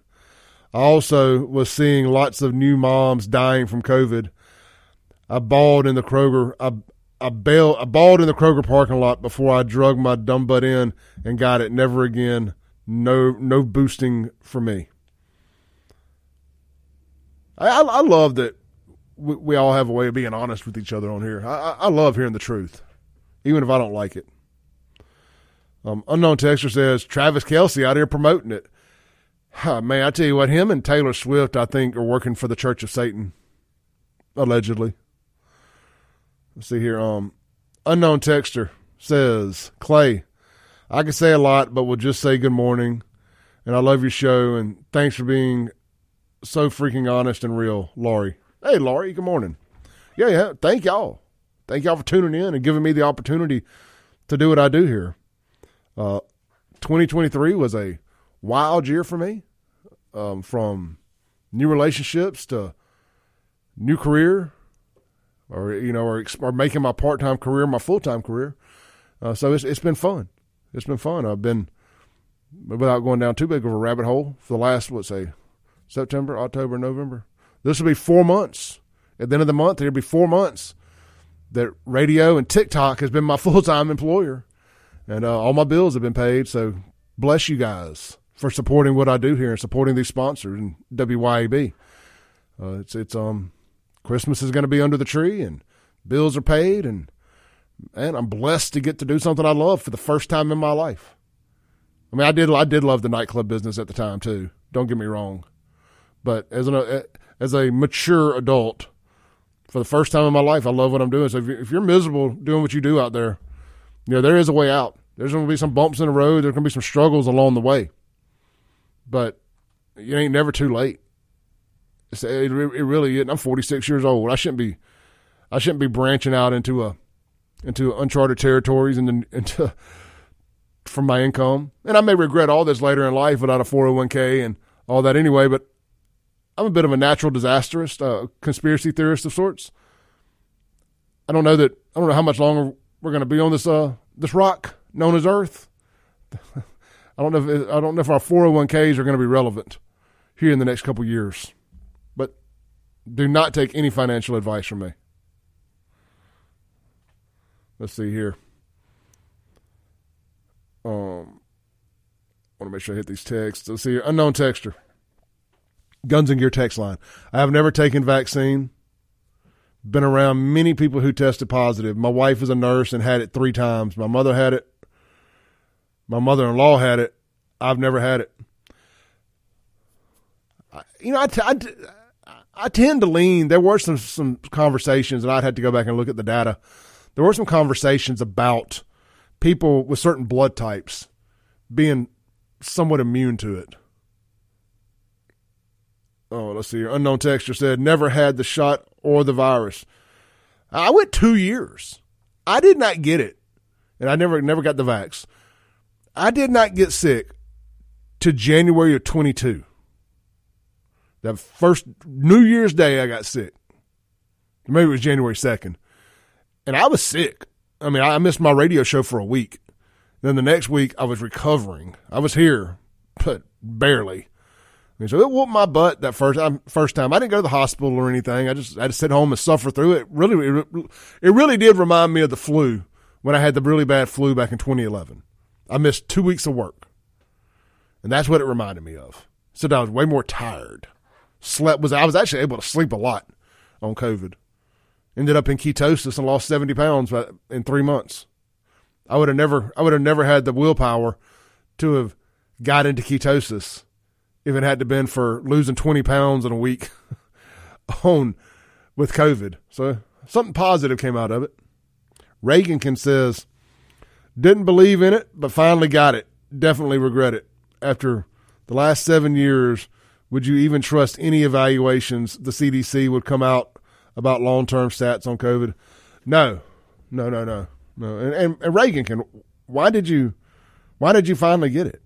I also was seeing lots of new moms dying from COVID. I bawled in the Kroger. I, I, bailed, I bawled in the Kroger parking lot before I drug my dumb butt in and got it. Never again. No, no boosting for me. I, I, I love that we, we, all have a way of being honest with each other on here. I, I love hearing the truth, even if I don't like it. Um, unknown texture says Travis Kelce out here promoting it. Huh, man, I tell you what, him and Taylor Swift, I think, are working for the Church of Satan, allegedly. Let's see here. Um, unknown texture says Clay. I can say a lot, but we'll just say good morning, and I love your show, and thanks for being so freaking honest and real, Laurie. Hey, Laurie, good morning. Yeah, yeah. Thank y'all. Thank y'all for tuning in and giving me the opportunity to do what I do here. Uh, 2023 was a wild year for me, um, from new relationships to new career or you know, or, or making my part time career my full time career. Uh, so it's it's been fun. It's been fun. I've been without going down too big of a rabbit hole for the last what say September, October, November. This will be four months. At the end of the month, it'll be four months that radio and TikTok has been my full time employer, and uh, all my bills have been paid. So bless you guys for supporting what I do here and supporting these sponsors and WYAB. Uh, it's it's um Christmas is going to be under the tree and bills are paid and and I'm blessed to get to do something I love for the first time in my life. I mean, I did I did love the nightclub business at the time too. Don't get me wrong, but as an as a mature adult, for the first time in my life, I love what I'm doing. So if you're, miserable doing what you do out there, you know there is a way out. There's going to be some bumps in the road. There's going to be some struggles along the way, but you ain't never too late. It's, it, it really is. I'm 46 years old. I shouldn't be I shouldn't be branching out into a into uncharted territories and into from my income. And I may regret all this later in life without a 401k and all that anyway, but I'm a bit of a natural disasterist, a uh, conspiracy theorist of sorts. I don't know that I don't know how much longer we're going to be on this uh this rock known as Earth. I don't know if I don't know if our 401ks are going to be relevant here in the next couple years. But do not take any financial advice from me. Let's see here. Um, I want to make sure I hit these texts. Let's see here. Unknown texture. Guns and Gear text line. I have never taken vaccine. Been around many people who tested positive. My wife is a nurse and had it three times. My mother had it. My mother in law had it. I've never had it. I, you know, I, t- I, t- I tend to lean. There were some some conversations, and I'd had to go back and look at the data there were some conversations about people with certain blood types being somewhat immune to it. Oh, let's see here. Unknown texture said, never had the shot or the virus. I went two years. I did not get it. And I never never got the vax. I did not get sick to January of 22. The first New Year's Day, I got sick. Maybe it was January 2nd and I was sick. I mean, I missed my radio show for a week. Then the next week, I was recovering. I was here, but barely. Mean, so it whooped my butt that first time. First time, I didn't go to the hospital or anything. I just I to sit home and suffer through it. Really, it, it really did remind me of the flu when I had the really bad flu back in 2011. I missed two weeks of work, and that's what it reminded me of. So I was way more tired. Slept was I was actually able to sleep a lot on COVID ended up in ketosis and lost 70 pounds in three months. I would have never, I would have never had the willpower to have got into ketosis if it had to been for losing 20 pounds in a week on with COVID. So something positive came out of it. Reagan says, didn't believe in it, but finally got it. Definitely regret it. After the last seven years, would you even trust any evaluations the CDC would come out about long term stats on COVID? No, no, no, no, no. And, and, and, Reagan can. Why did you? Why did you finally get it?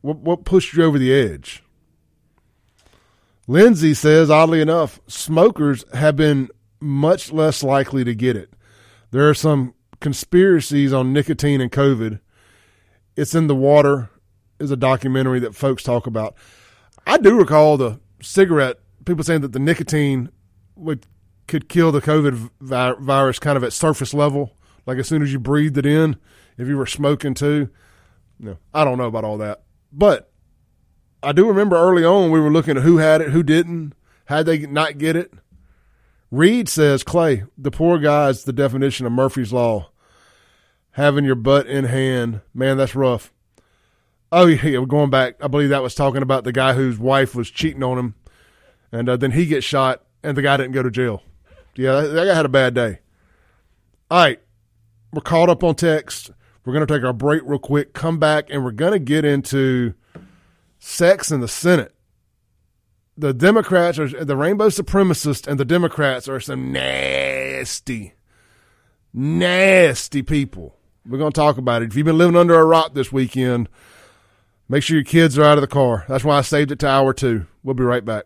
What what pushed you over the edge? Lindsay says, oddly enough, smokers have been much less likely to get it. There are some conspiracies on nicotine and COVID. It's in the water is a documentary that folks talk about. I do recall the cigarette people saying that the nicotine would could kill the COVID vi- virus kind of at surface level, like as soon as you breathed it in, if you were smoking too. No, I don't know about all that, but I do remember early on we were looking at who had it, who didn't, had they not get it. Reed says, Clay, the poor guy is the definition of Murphy's Law. Having your butt in hand, man, that's rough. Oh, yeah, we're going back. I believe that was talking about the guy whose wife was cheating on him, and uh, then he gets shot, and the guy didn't go to jail. Yeah, that guy had a bad day. All right, we're caught up on text. We're going to take our break real quick, come back, and we're going to get into sex in the Senate. The Democrats are the rainbow supremacists, and the Democrats are some nasty, nasty people. We're going to talk about it. If you've been living under a rock this weekend, make sure your kids are out of the car. That's why I saved it to hour two. We'll be right back.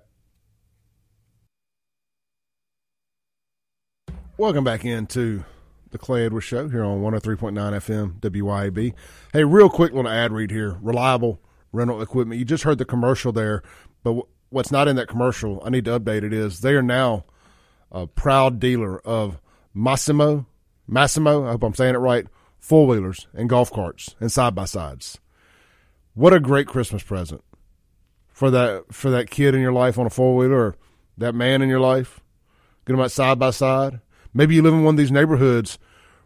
Welcome back into the Clay Edwards Show here on 103.9 FM WYAB. Hey, real quick little ad read here. Reliable rental equipment. You just heard the commercial there, but what's not in that commercial, I need to update it, is they are now a proud dealer of Massimo, Massimo, I hope I'm saying it right, four wheelers and golf carts and side by sides. What a great Christmas present for that for that kid in your life on a four wheeler or that man in your life. Get them out side by side Maybe you live in one of these neighborhoods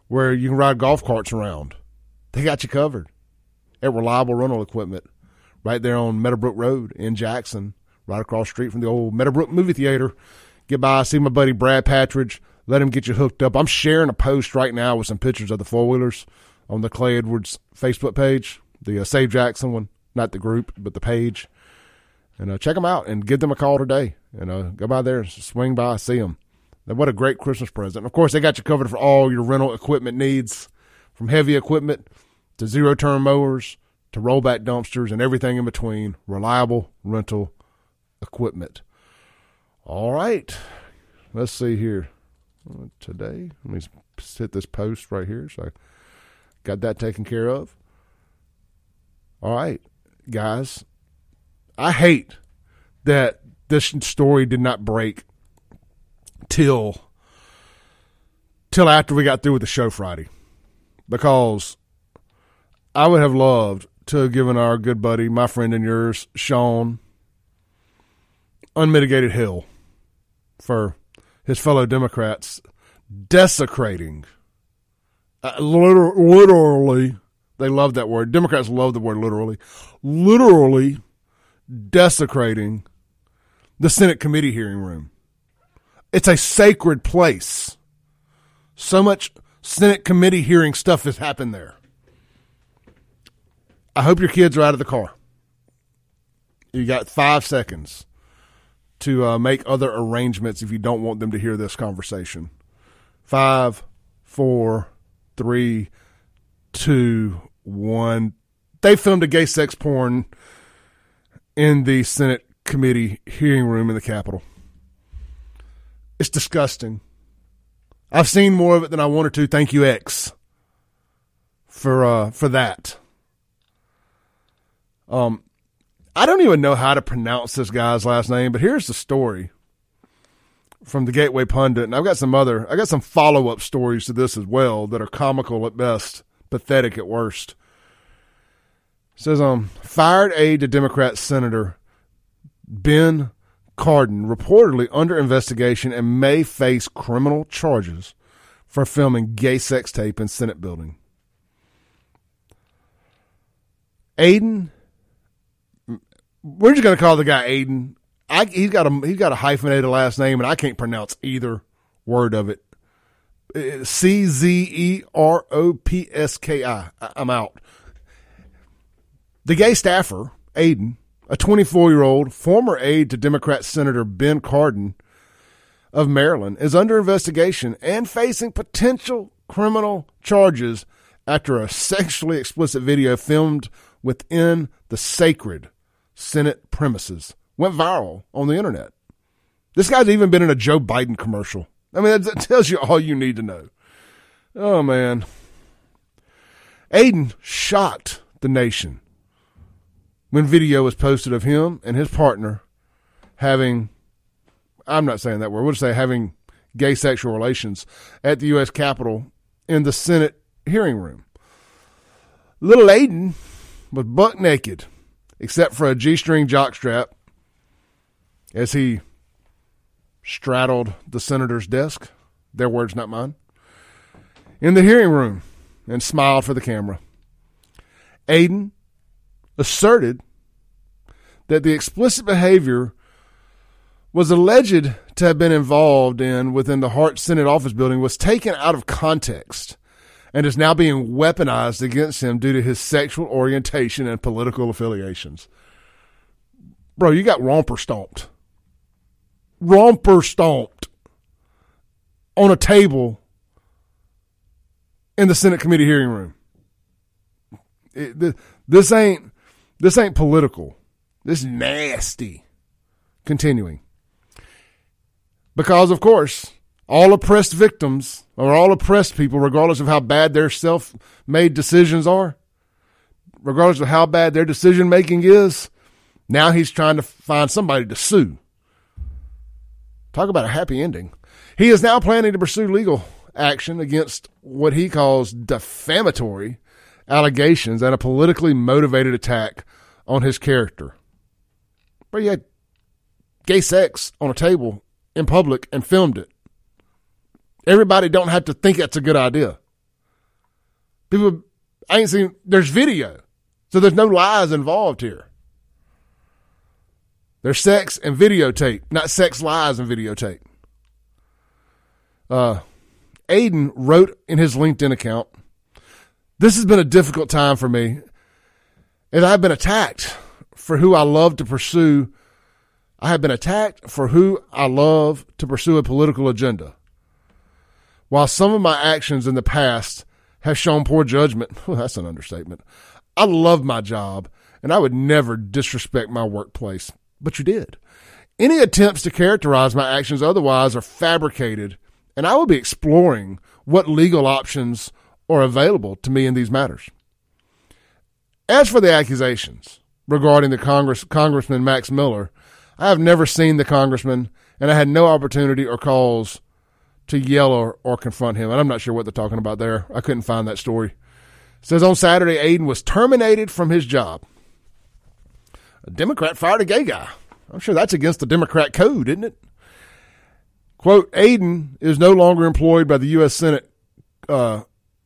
where you can ride golf carts around. They got you covered at Reliable Rental Equipment right there on Meadowbrook Road in Jackson, right across street from the old Meadowbrook movie theater. Get by, see my buddy Brad Patridge, let him get you hooked up. I'm sharing a post right now with some pictures of the four wheelers on the Clay Edwards Facebook page, the uh, Save Jackson one, not the group, but the page. And uh, check them out and give them a call today. And uh, go by there, swing by, see them. Now, what a great Christmas present. Of course, they got you covered for all your rental equipment needs, from heavy equipment to zero turn mowers to rollback dumpsters and everything in between. Reliable rental equipment. All right. Let's see here. Uh, today, let me hit this post right here. So I got that taken care of. All right, guys. I hate that this story did not break till till after we got through with the show Friday, because I would have loved to have given our good buddy, my friend and yours, Sean, unmitigated hell for his fellow Democrats desecrating, uh, liter- literally, they love that word. Democrats love the word literally, literally desecrating the Senate committee hearing room. It's a sacred place. So much Senate committee hearing stuff has happened there. I hope your kids are out of the car. You got five seconds to uh, make other arrangements if you don't want them to hear this conversation. Five, four, three, two, one. They filmed a gay sex porn in the Senate committee hearing room in the Capitol. It's disgusting. I've seen more of it than I wanted to. Thank you, X, for uh, for that. Um, I don't even know how to pronounce this guy's last name, but here's the story from the Gateway Pundit, and I've got some other, I got some follow up stories to this as well that are comical at best, pathetic at worst. It says, um, fired aide to Democrat Senator Ben Cardin reportedly under investigation and may face criminal charges for filming gay sex tape in Senate building. Aidan we're just gonna call the guy Aidan. I, he's got a he's got a hyphenated last name, and I can't pronounce either word of it. Uh, C Z E R O P S K I. I'm out. The gay staffer, Aidan, a 24 year old former aide to Democrat Senator Ben Cardin of Maryland, is under investigation and facing potential criminal charges after a sexually explicit video filmed within the sacred Senate premises. Went viral on the internet. This guy's even been in a Joe Biden commercial. I mean, that tells you all you need to know. Oh, man. Aidan shocked the nation when video was posted of him and his partner having, I'm not saying that word, we'll just say having gay sexual relations at the U.S. Capitol in the Senate hearing room. Little Aidan was buck naked except for a G string jockstrap as he straddled the senator's desk. Their words, not mine. In the hearing room and smiled for the camera. Aidan asserted that the explicit behavior was alleged to have been involved in within the Hart Senate office building was taken out of context and is now being weaponized against him due to his sexual orientation and political affiliations. Bro, you got romper stomped. Romper stomped on a table in the Senate committee hearing room. It, this ain't this ain't political. This is nasty. Continuing. Because of course, all oppressed victims or all oppressed people, regardless of how bad their self made decisions are, regardless of how bad their decision making is, now he's trying to find somebody to sue. Talk about a happy ending. He is now planning to pursue legal action against what he calls defamatory allegations and a politically motivated attack on his character. But he had gay sex on a table in public and filmed it. Everybody don't have to think that's a good idea. People, I ain't seen, there's video. So there's no lies involved here. There's sex and videotape, not sex lies and videotape. Uh, Aidan wrote in his LinkedIn account, This has been a difficult time for me, as I've been attacked for who I love to pursue. I have been attacked for who I love to pursue a political agenda. While some of my actions in the past have shown poor judgment, well, that's an understatement. I love my job and I would never disrespect my workplace, but you did. Any attempts to characterize my actions otherwise are fabricated, and I will be exploring what legal options are available to me in these matters. As for the accusations regarding the Congress, Congressman Max Miller, I have never seen the congressman, and I had no opportunity or cause to yell or, or confront him. And I'm not sure what they're talking about there. I couldn't find that story. It says on Saturday, Aidan was terminated from his job. A Democrat fired a gay guy. I'm sure that's against the Democrat code, isn't it? Quote, Aidan is no longer employed by the U.S. Senate, uh,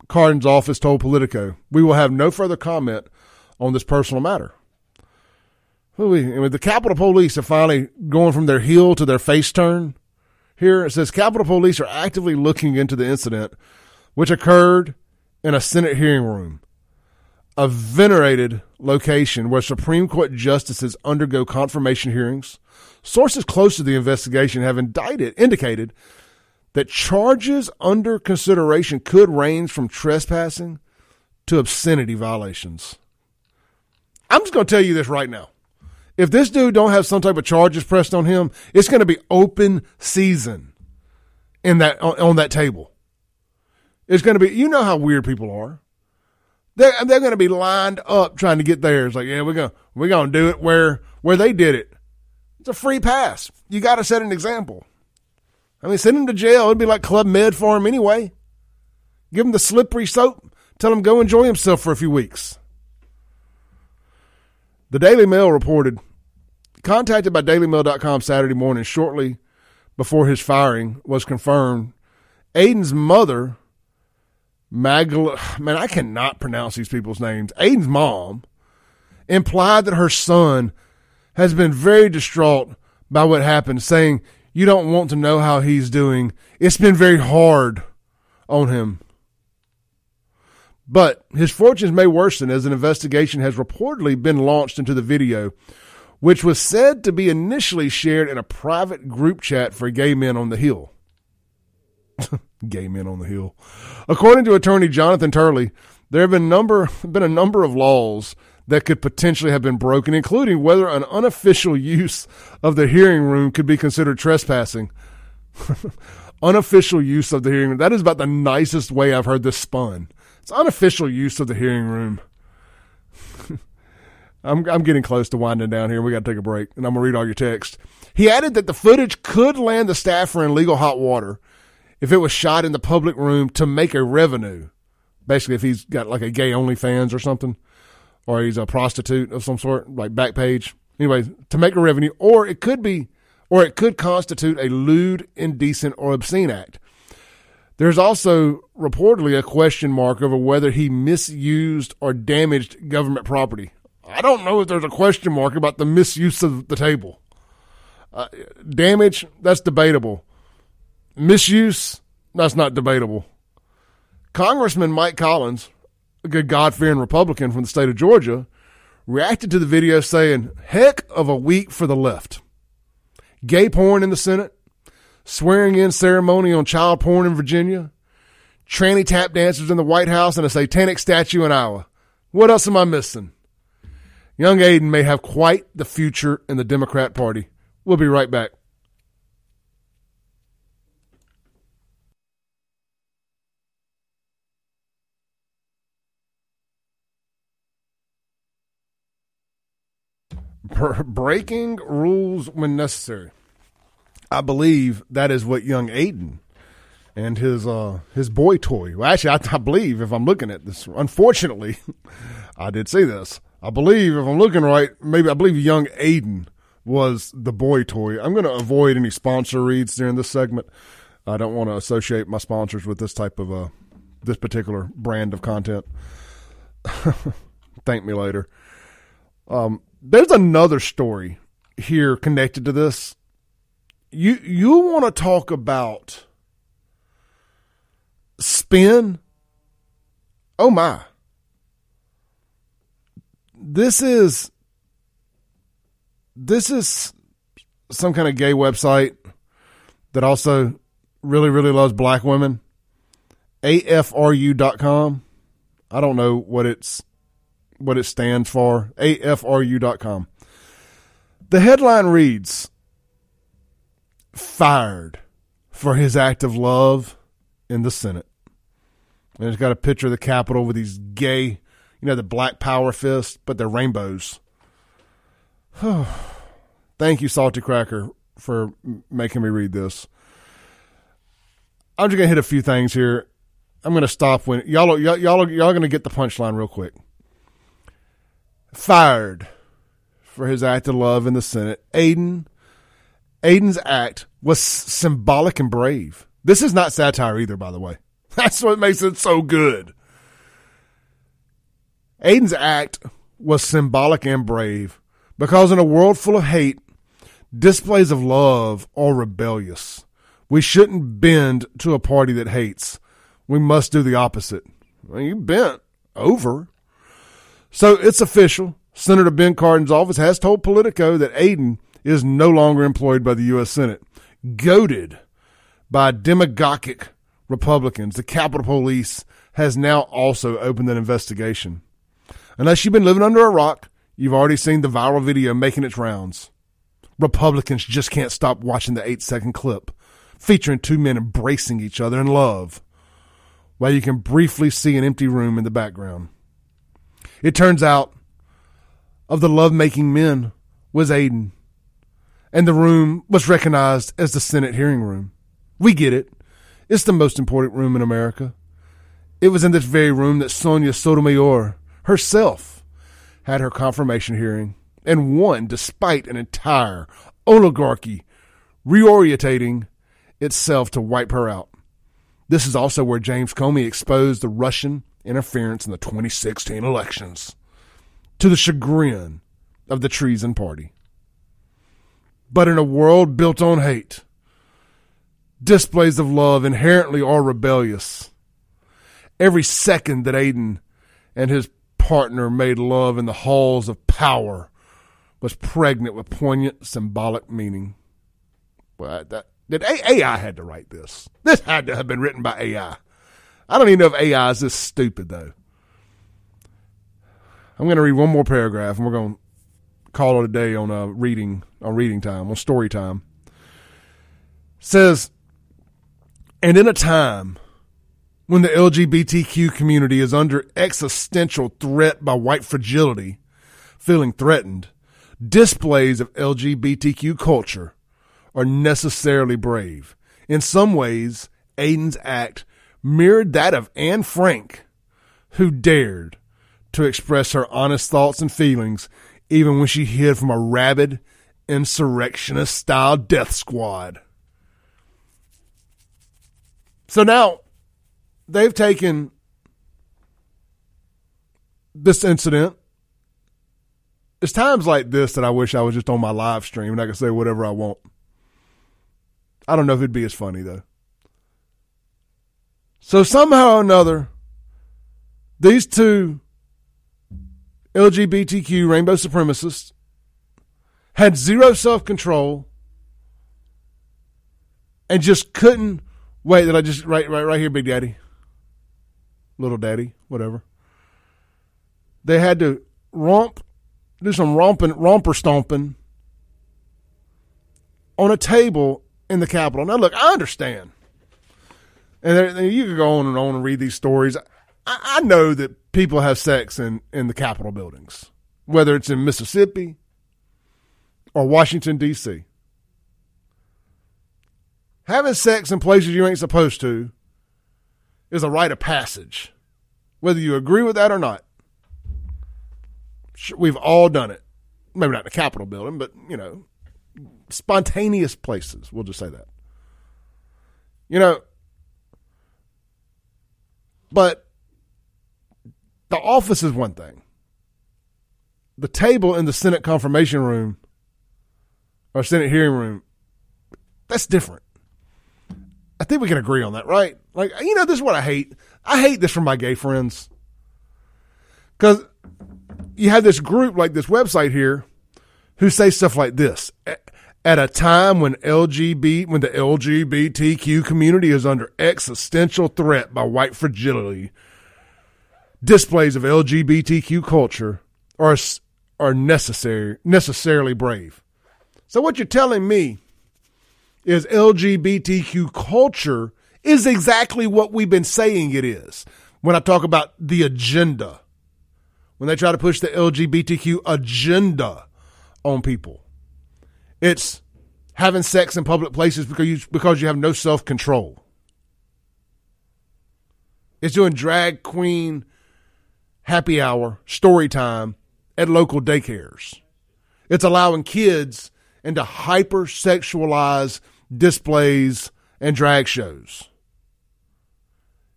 Cardin's office told Politico. We will have no further comment on this personal matter. The Capitol Police are finally going from their heel to their face turn. Here it says Capitol Police are actively looking into the incident, which occurred in a Senate hearing room, a venerated location where Supreme Court justices undergo confirmation hearings. Sources close to the investigation have indicted, indicated that charges under consideration could range from trespassing to obscenity violations. I'm just going to tell you this right now. If this dude don't have some type of charges pressed on him, it's going to be open season in that on, on that table. It's going to be. You know how weird people are. They're they're going to be lined up trying to get theirs. Like, yeah, we're gonna we're gonna do it where where they did it. It's a free pass. You got to set an example. I mean, send him to jail. It'd be like Club Med for him anyway. Give him the slippery soap. Tell him go enjoy himself for a few weeks. The Daily Mail reported, contacted by DailyMail.com Saturday morning shortly before his firing was confirmed, Aidan's mother, Magla, man, I cannot pronounce these people's names. Aidan's mom implied that her son has been very distraught by what happened, saying, You don't want to know how he's doing. It's been very hard on him. But his fortunes may worsen as an investigation has reportedly been launched into the video, which was said to be initially shared in a private group chat for gay men on the Hill. gay men on the Hill. According to attorney Jonathan Turley, there have been number been a number of laws that could potentially have been broken, including whether an unofficial use of the hearing room could be considered trespassing. unofficial use of the hearing room. That is about the nicest way I've heard this spun. It's unofficial use of the hearing room. I'm, I'm getting close to winding down here. We got to take a break, and I'm going to read all your text. He added that the footage could land the staffer in legal hot water if it was shot in the public room to make a revenue. Basically, if he's got like a gay OnlyFans or something, or he's a prostitute of some sort, like Backpage. Anyway, to make a revenue, or it could be, or it could constitute a lewd, indecent, or obscene act. There's also reportedly a question mark over whether he misused or damaged government property. I don't know if there's a question mark about the misuse of the table. Uh, damage, that's debatable. Misuse, that's not debatable. Congressman Mike Collins, a good God fearing Republican from the state of Georgia, reacted to the video saying, heck of a week for the left. Gay porn in the Senate, swearing in ceremony on child porn in Virginia, tranny tap dancers in the White House, and a satanic statue in Iowa. What else am I missing? Young Aidan may have quite the future in the Democrat Party. We'll be right back. breaking rules when necessary. I believe that is what young Aidan and his uh his boy toy. Well, actually, I, I believe if I'm looking at this, unfortunately, I did see this. I believe if I'm looking right, maybe I believe young Aidan was the boy toy. I'm going to avoid any sponsor reads during this segment. I don't want to associate my sponsors with this type of uh, this particular brand of content. Thank me later. Um, there's another story here connected to this. You you want to talk about spin? Oh my. This is this is some kind of gay website that also really really loves black women. afru.com. I don't know what it's what it stands for. afru.com. The headline reads fired for his act of love in the Senate. And it's got a picture of the Capitol with these gay, you know, the black power fists, but they're rainbows. Thank you, Salty Cracker, for making me read this. I'm just gonna hit a few things here. I'm gonna stop when y'all y'all y'all, y'all gonna get the punchline real quick. Fired for his act of love in the Senate. Aidan Aidan's act was symbolic and brave. This is not satire either, by the way. That's what makes it so good. Aidan's act was symbolic and brave because in a world full of hate, displays of love are rebellious. We shouldn't bend to a party that hates. We must do the opposite. Well, you bent over. So it's official. Senator Ben Cardin's office has told Politico that Aidan is no longer employed by the U.S. Senate. Goaded by demagogic Republicans, the Capitol Police has now also opened an investigation. Unless you've been living under a rock, you've already seen the viral video making its rounds. Republicans just can't stop watching the eight second clip featuring two men embracing each other in love, while you can briefly see an empty room in the background. It turns out, of the love-making men was Aidan, and the room was recognized as the Senate hearing room. We get it. It's the most important room in America. It was in this very room that Sonia Sotomayor herself had her confirmation hearing and won despite an entire oligarchy reorientating itself to wipe her out. This is also where James Comey exposed the Russian interference in the 2016 elections to the chagrin of the Treason Party. But in a world built on hate, displays of love inherently are rebellious. Every second that Aidan and his partner made love in the halls of power was pregnant with poignant symbolic meaning. Well, that, that AI had to write this. This had to have been written by AI. I don't even know if AI is this stupid though. I'm going to read one more paragraph, and we're going call it a day on uh, reading on reading time on story time. Says, and in a time when the LGBTQ community is under existential threat by white fragility, feeling threatened, displays of LGBTQ culture are necessarily brave. In some ways, Aidan's act mirrored that of Anne Frank, who dared to express her honest thoughts and feelings even when she hid from a rabid insurrectionist style death squad. So now they've taken this incident. It's times like this that I wish I was just on my live stream and I could say whatever I want. I don't know if it'd be as funny though. So somehow or another, these two LGBTQ rainbow supremacists had zero self control and just couldn't wait. That I just right right right here, Big Daddy, Little Daddy, whatever? They had to romp, do some romping, romper stomping on a table in the Capitol. Now, look, I understand, and there, you could go on and on and read these stories. I, I know that people have sex in, in the Capitol buildings, whether it's in Mississippi or Washington, D.C. Having sex in places you ain't supposed to is a rite of passage, whether you agree with that or not. We've all done it. Maybe not in the Capitol building, but, you know, spontaneous places. We'll just say that. You know, But the office is one thing. The table in the Senate confirmation room or Senate hearing room, that's different. I think we can agree on that, right? Like, you know, this is what I hate. I hate this from my gay friends. Because you have this group like this website here who say stuff like this at a time when LGBT when the LGBTQ community is under existential threat by white fragility displays of LGBTQ culture are are necessary necessarily brave so what you're telling me is LGBTQ culture is exactly what we've been saying it is when I talk about the agenda when they try to push the LGBTQ agenda on people. It's having sex in public places because you, because you have no self control. It's doing drag queen happy hour, story time at local daycares. It's allowing kids into hyper sexualized displays and drag shows.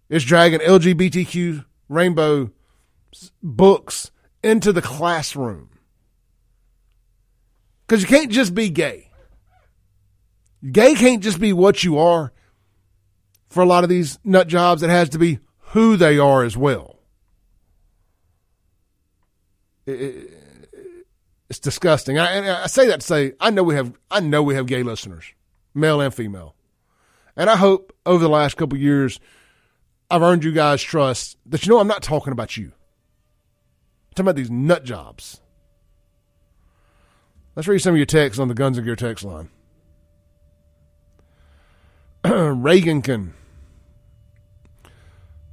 It's dragging LGBTQ rainbow books into the classroom. Because you can't just be gay. Gay can't just be what you are. For a lot of these nut jobs, it has to be who they are as well. It's disgusting. I, I say that to say I know we have I know we have gay listeners, male and female, and I hope over the last couple years I've earned you guys' trust that you know I'm not talking about you talking about these nut jobs. Let's read some of your texts on the Guns and Gear text line. Reagankin.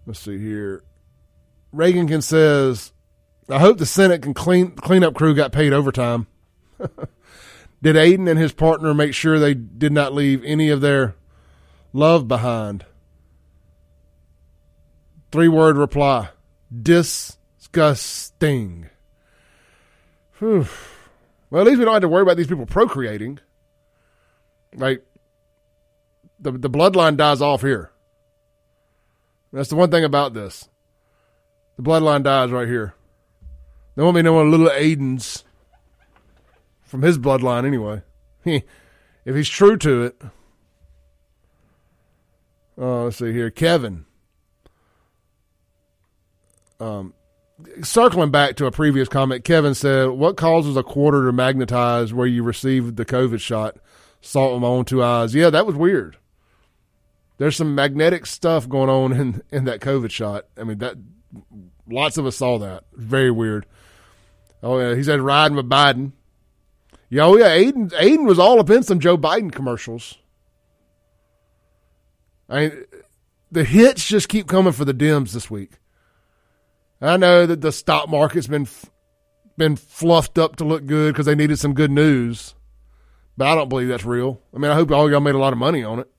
Let's see here. Reagankin says, I hope the Senate can clean cleanup crew got paid overtime. did Aidan and his partner make sure they did not leave any of their love behind? Three word reply. Disgusting. Whew. Well, at least we don't have to worry about these people procreating. Like the the bloodline dies off here. That's the one thing about this. The bloodline dies right here. There won't be no more little Aidans from his bloodline anyway. if he's true to it. Oh, let's see here. Kevin. Um, circling back to a previous comment, Kevin said, "What causes a quarter to magnetize where you received the COVID shot? Saw in my own two eyes. Yeah, that was weird. There's some magnetic stuff going on in in that COVID shot. I mean that lots of us saw that. Very weird. Oh yeah, he said riding with Biden. Yeah, oh yeah, Aidan Aidan was all up in some Joe Biden commercials. I mean, the hits just keep coming for the Dems this week. I know that the stock market's been been fluffed up to look good because they needed some good news, but I don't believe that's real. I mean, I hope all y'all made a lot of money on it,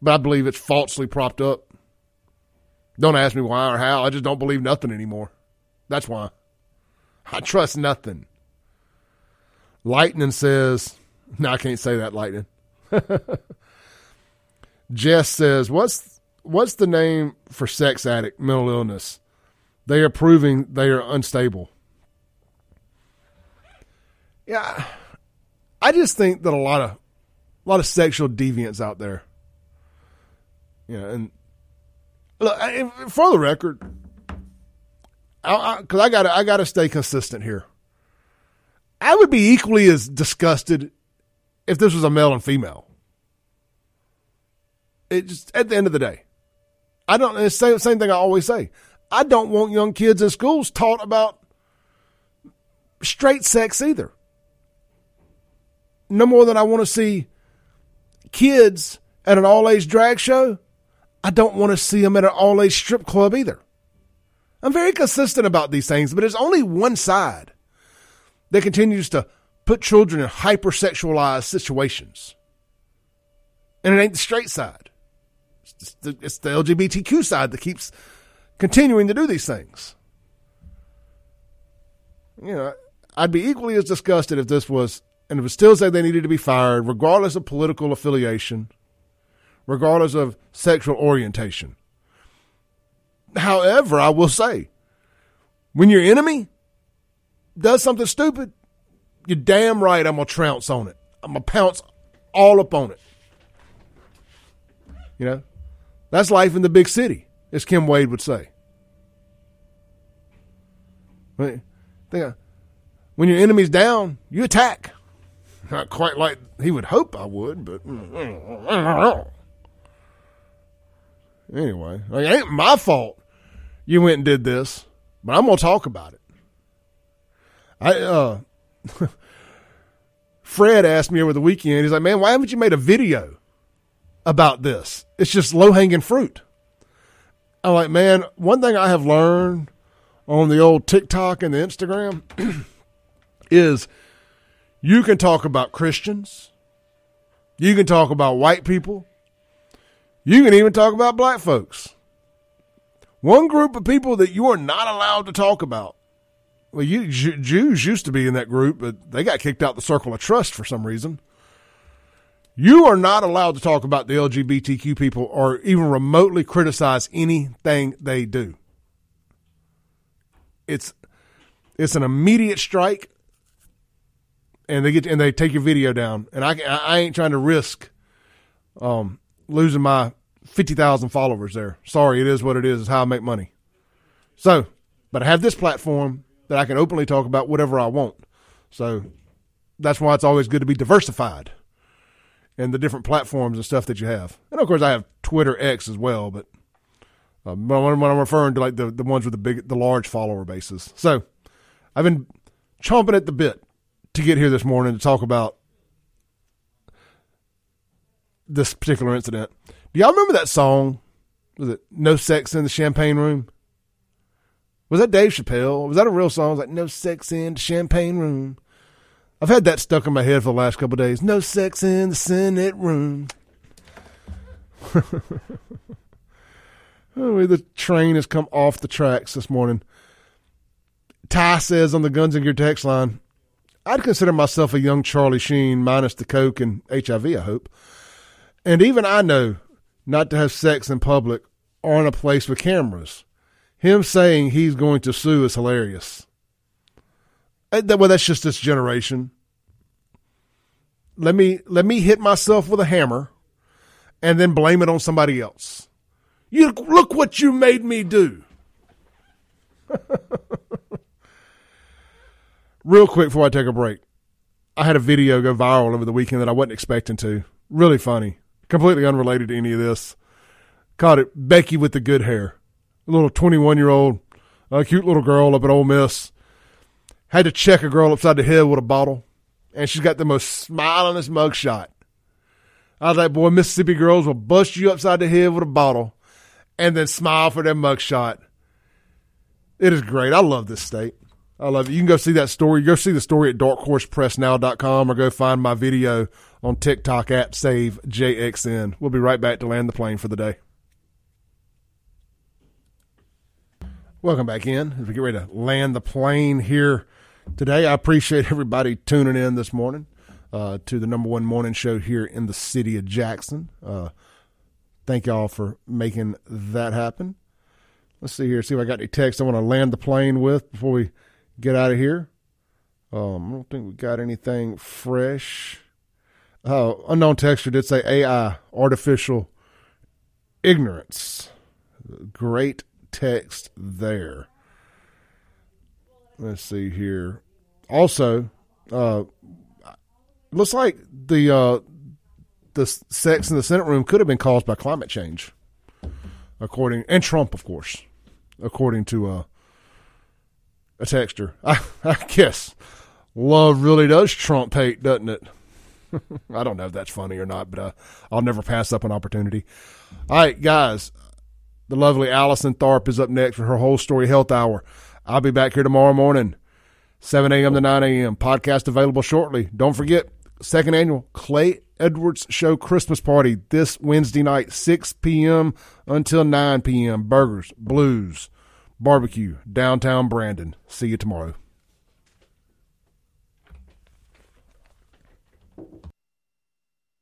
but I believe it's falsely propped up. Don't ask me why or how. I just don't believe nothing anymore. That's why. I trust nothing. Lightning says, no, I can't say that, Lightning. Jess says, what's what's the name for sex addict mental illness? they are proving they are unstable. Yeah, I just think that a lot of a lot of sexual deviants out there. Yeah, and look, for the record, because I, I, I got I got to stay consistent here. I would be equally as disgusted if this was a male and female. It just at the end of the day, I don't. It's the same, same thing I always say. I don't want young kids in schools taught about straight sex either. No more than I want to see kids at an all age drag show. I don't want to see them at an all age strip club either. I'm very consistent about these things, but it's only one side that continues to put children in hypersexualized situations. And it ain't the straight side. It's the, it's the LGBTQ side that keeps continuing to do these things. You know, I'd be equally as disgusted if this was, and it would still say they needed to be fired, regardless of political affiliation, regardless of sexual orientation. However, I will say, when your enemy does something stupid, you're damn right I'm to trounce on it. I'm to pounce all up on it. You know, that's life in the big city, as Kim Wade would say. When your enemy's down, you attack. Not quite like he would hope I would, but mm, mm, mm, anyway, like, it ain't my fault you went and did this, but I'm gonna talk about it. I uh, Fred asked me over the weekend. He's like, "Man, why haven't you made a video about this? It's just low hanging fruit." I'm like, "Man, one thing I have learned on the old TikTok and the Instagram is." You can talk about Christians. You can talk about white people. You can even talk about black folks. One group of people that you are not allowed to talk about. Well, you Jews used to be in that group, but they got kicked out the circle of trust for some reason. You are not allowed to talk about the LGBTQ people or even remotely criticize anything they do. It's it's an immediate strike and they get and they take your video down. And I I ain't trying to risk um, losing my fifty thousand followers there. Sorry, it is what it is. It's how I make money. So, but I have this platform that I can openly talk about whatever I want. So that's why it's always good to be diversified in the different platforms and stuff that you have. And of course, I have Twitter X as well, but uh, when I'm referring to like the the ones with the big, the large follower bases. So I've been chomping at the bit to get here this morning to talk about this particular incident. Y'all remember that song? Was it No Sex in the Champagne Room? Was that Dave Chappelle? Was that a real song? Was like No Sex in the Champagne Room. I've had that stuck in my head for the last couple days. No sex in the Senate room. the train has come off the tracks this morning. Ty says on the Guns and Gear text line, I'd consider myself a young Charlie Sheen, minus the coke and HIV, I hope. And even I know not to have sex in public or in a place with cameras. Him saying he's going to sue is hilarious. Uh, well, that's just this generation. Let me let me hit myself with a hammer, and then blame it on somebody else. You look what you made me do. Real quick before I take a break, I had a video go viral over the weekend that I wasn't expecting to. Really funny, completely unrelated to any of this. Caught it Becky with the good hair, a little 21 year old, a cute little girl up at Ole Miss. Had to check a girl upside the head with a bottle, and she's got the most smilingest mugshot. I was like, boy, Mississippi girls will bust you upside the head with a bottle and then smile for their mugshot. It is great. I love this state. I love it. You can go see that story. Go see the story at darkhorsepressnow.com or go find my video on TikTok at Save JXN. We'll be right back to land the plane for the day. Welcome back in as we get ready to land the plane here today. I appreciate everybody tuning in this morning uh, to the number one morning show here in the city of Jackson. Uh, thank y'all for making that happen. Let's see here, see if I got any text I want to land the plane with before we get out of here. Um, I don't think we got anything fresh. Oh, unknown texture did say AI, artificial ignorance. Great text there. Let's see here. Also, uh, looks like the uh, the sex in the Senate room could have been caused by climate change, according and Trump, of course, according to uh, a texture. I, I guess love really does trump hate, doesn't it? I don't know if that's funny or not, but uh, I'll never pass up an opportunity. All right, guys, the lovely Allison Tharp is up next for her whole story health hour. I'll be back here tomorrow morning, 7 a.m. to 9 a.m. Podcast available shortly. Don't forget, second annual Clay Edwards Show Christmas party this Wednesday night, 6 p.m. until 9 p.m. Burgers, blues, Barbecue, downtown Brandon. See you tomorrow.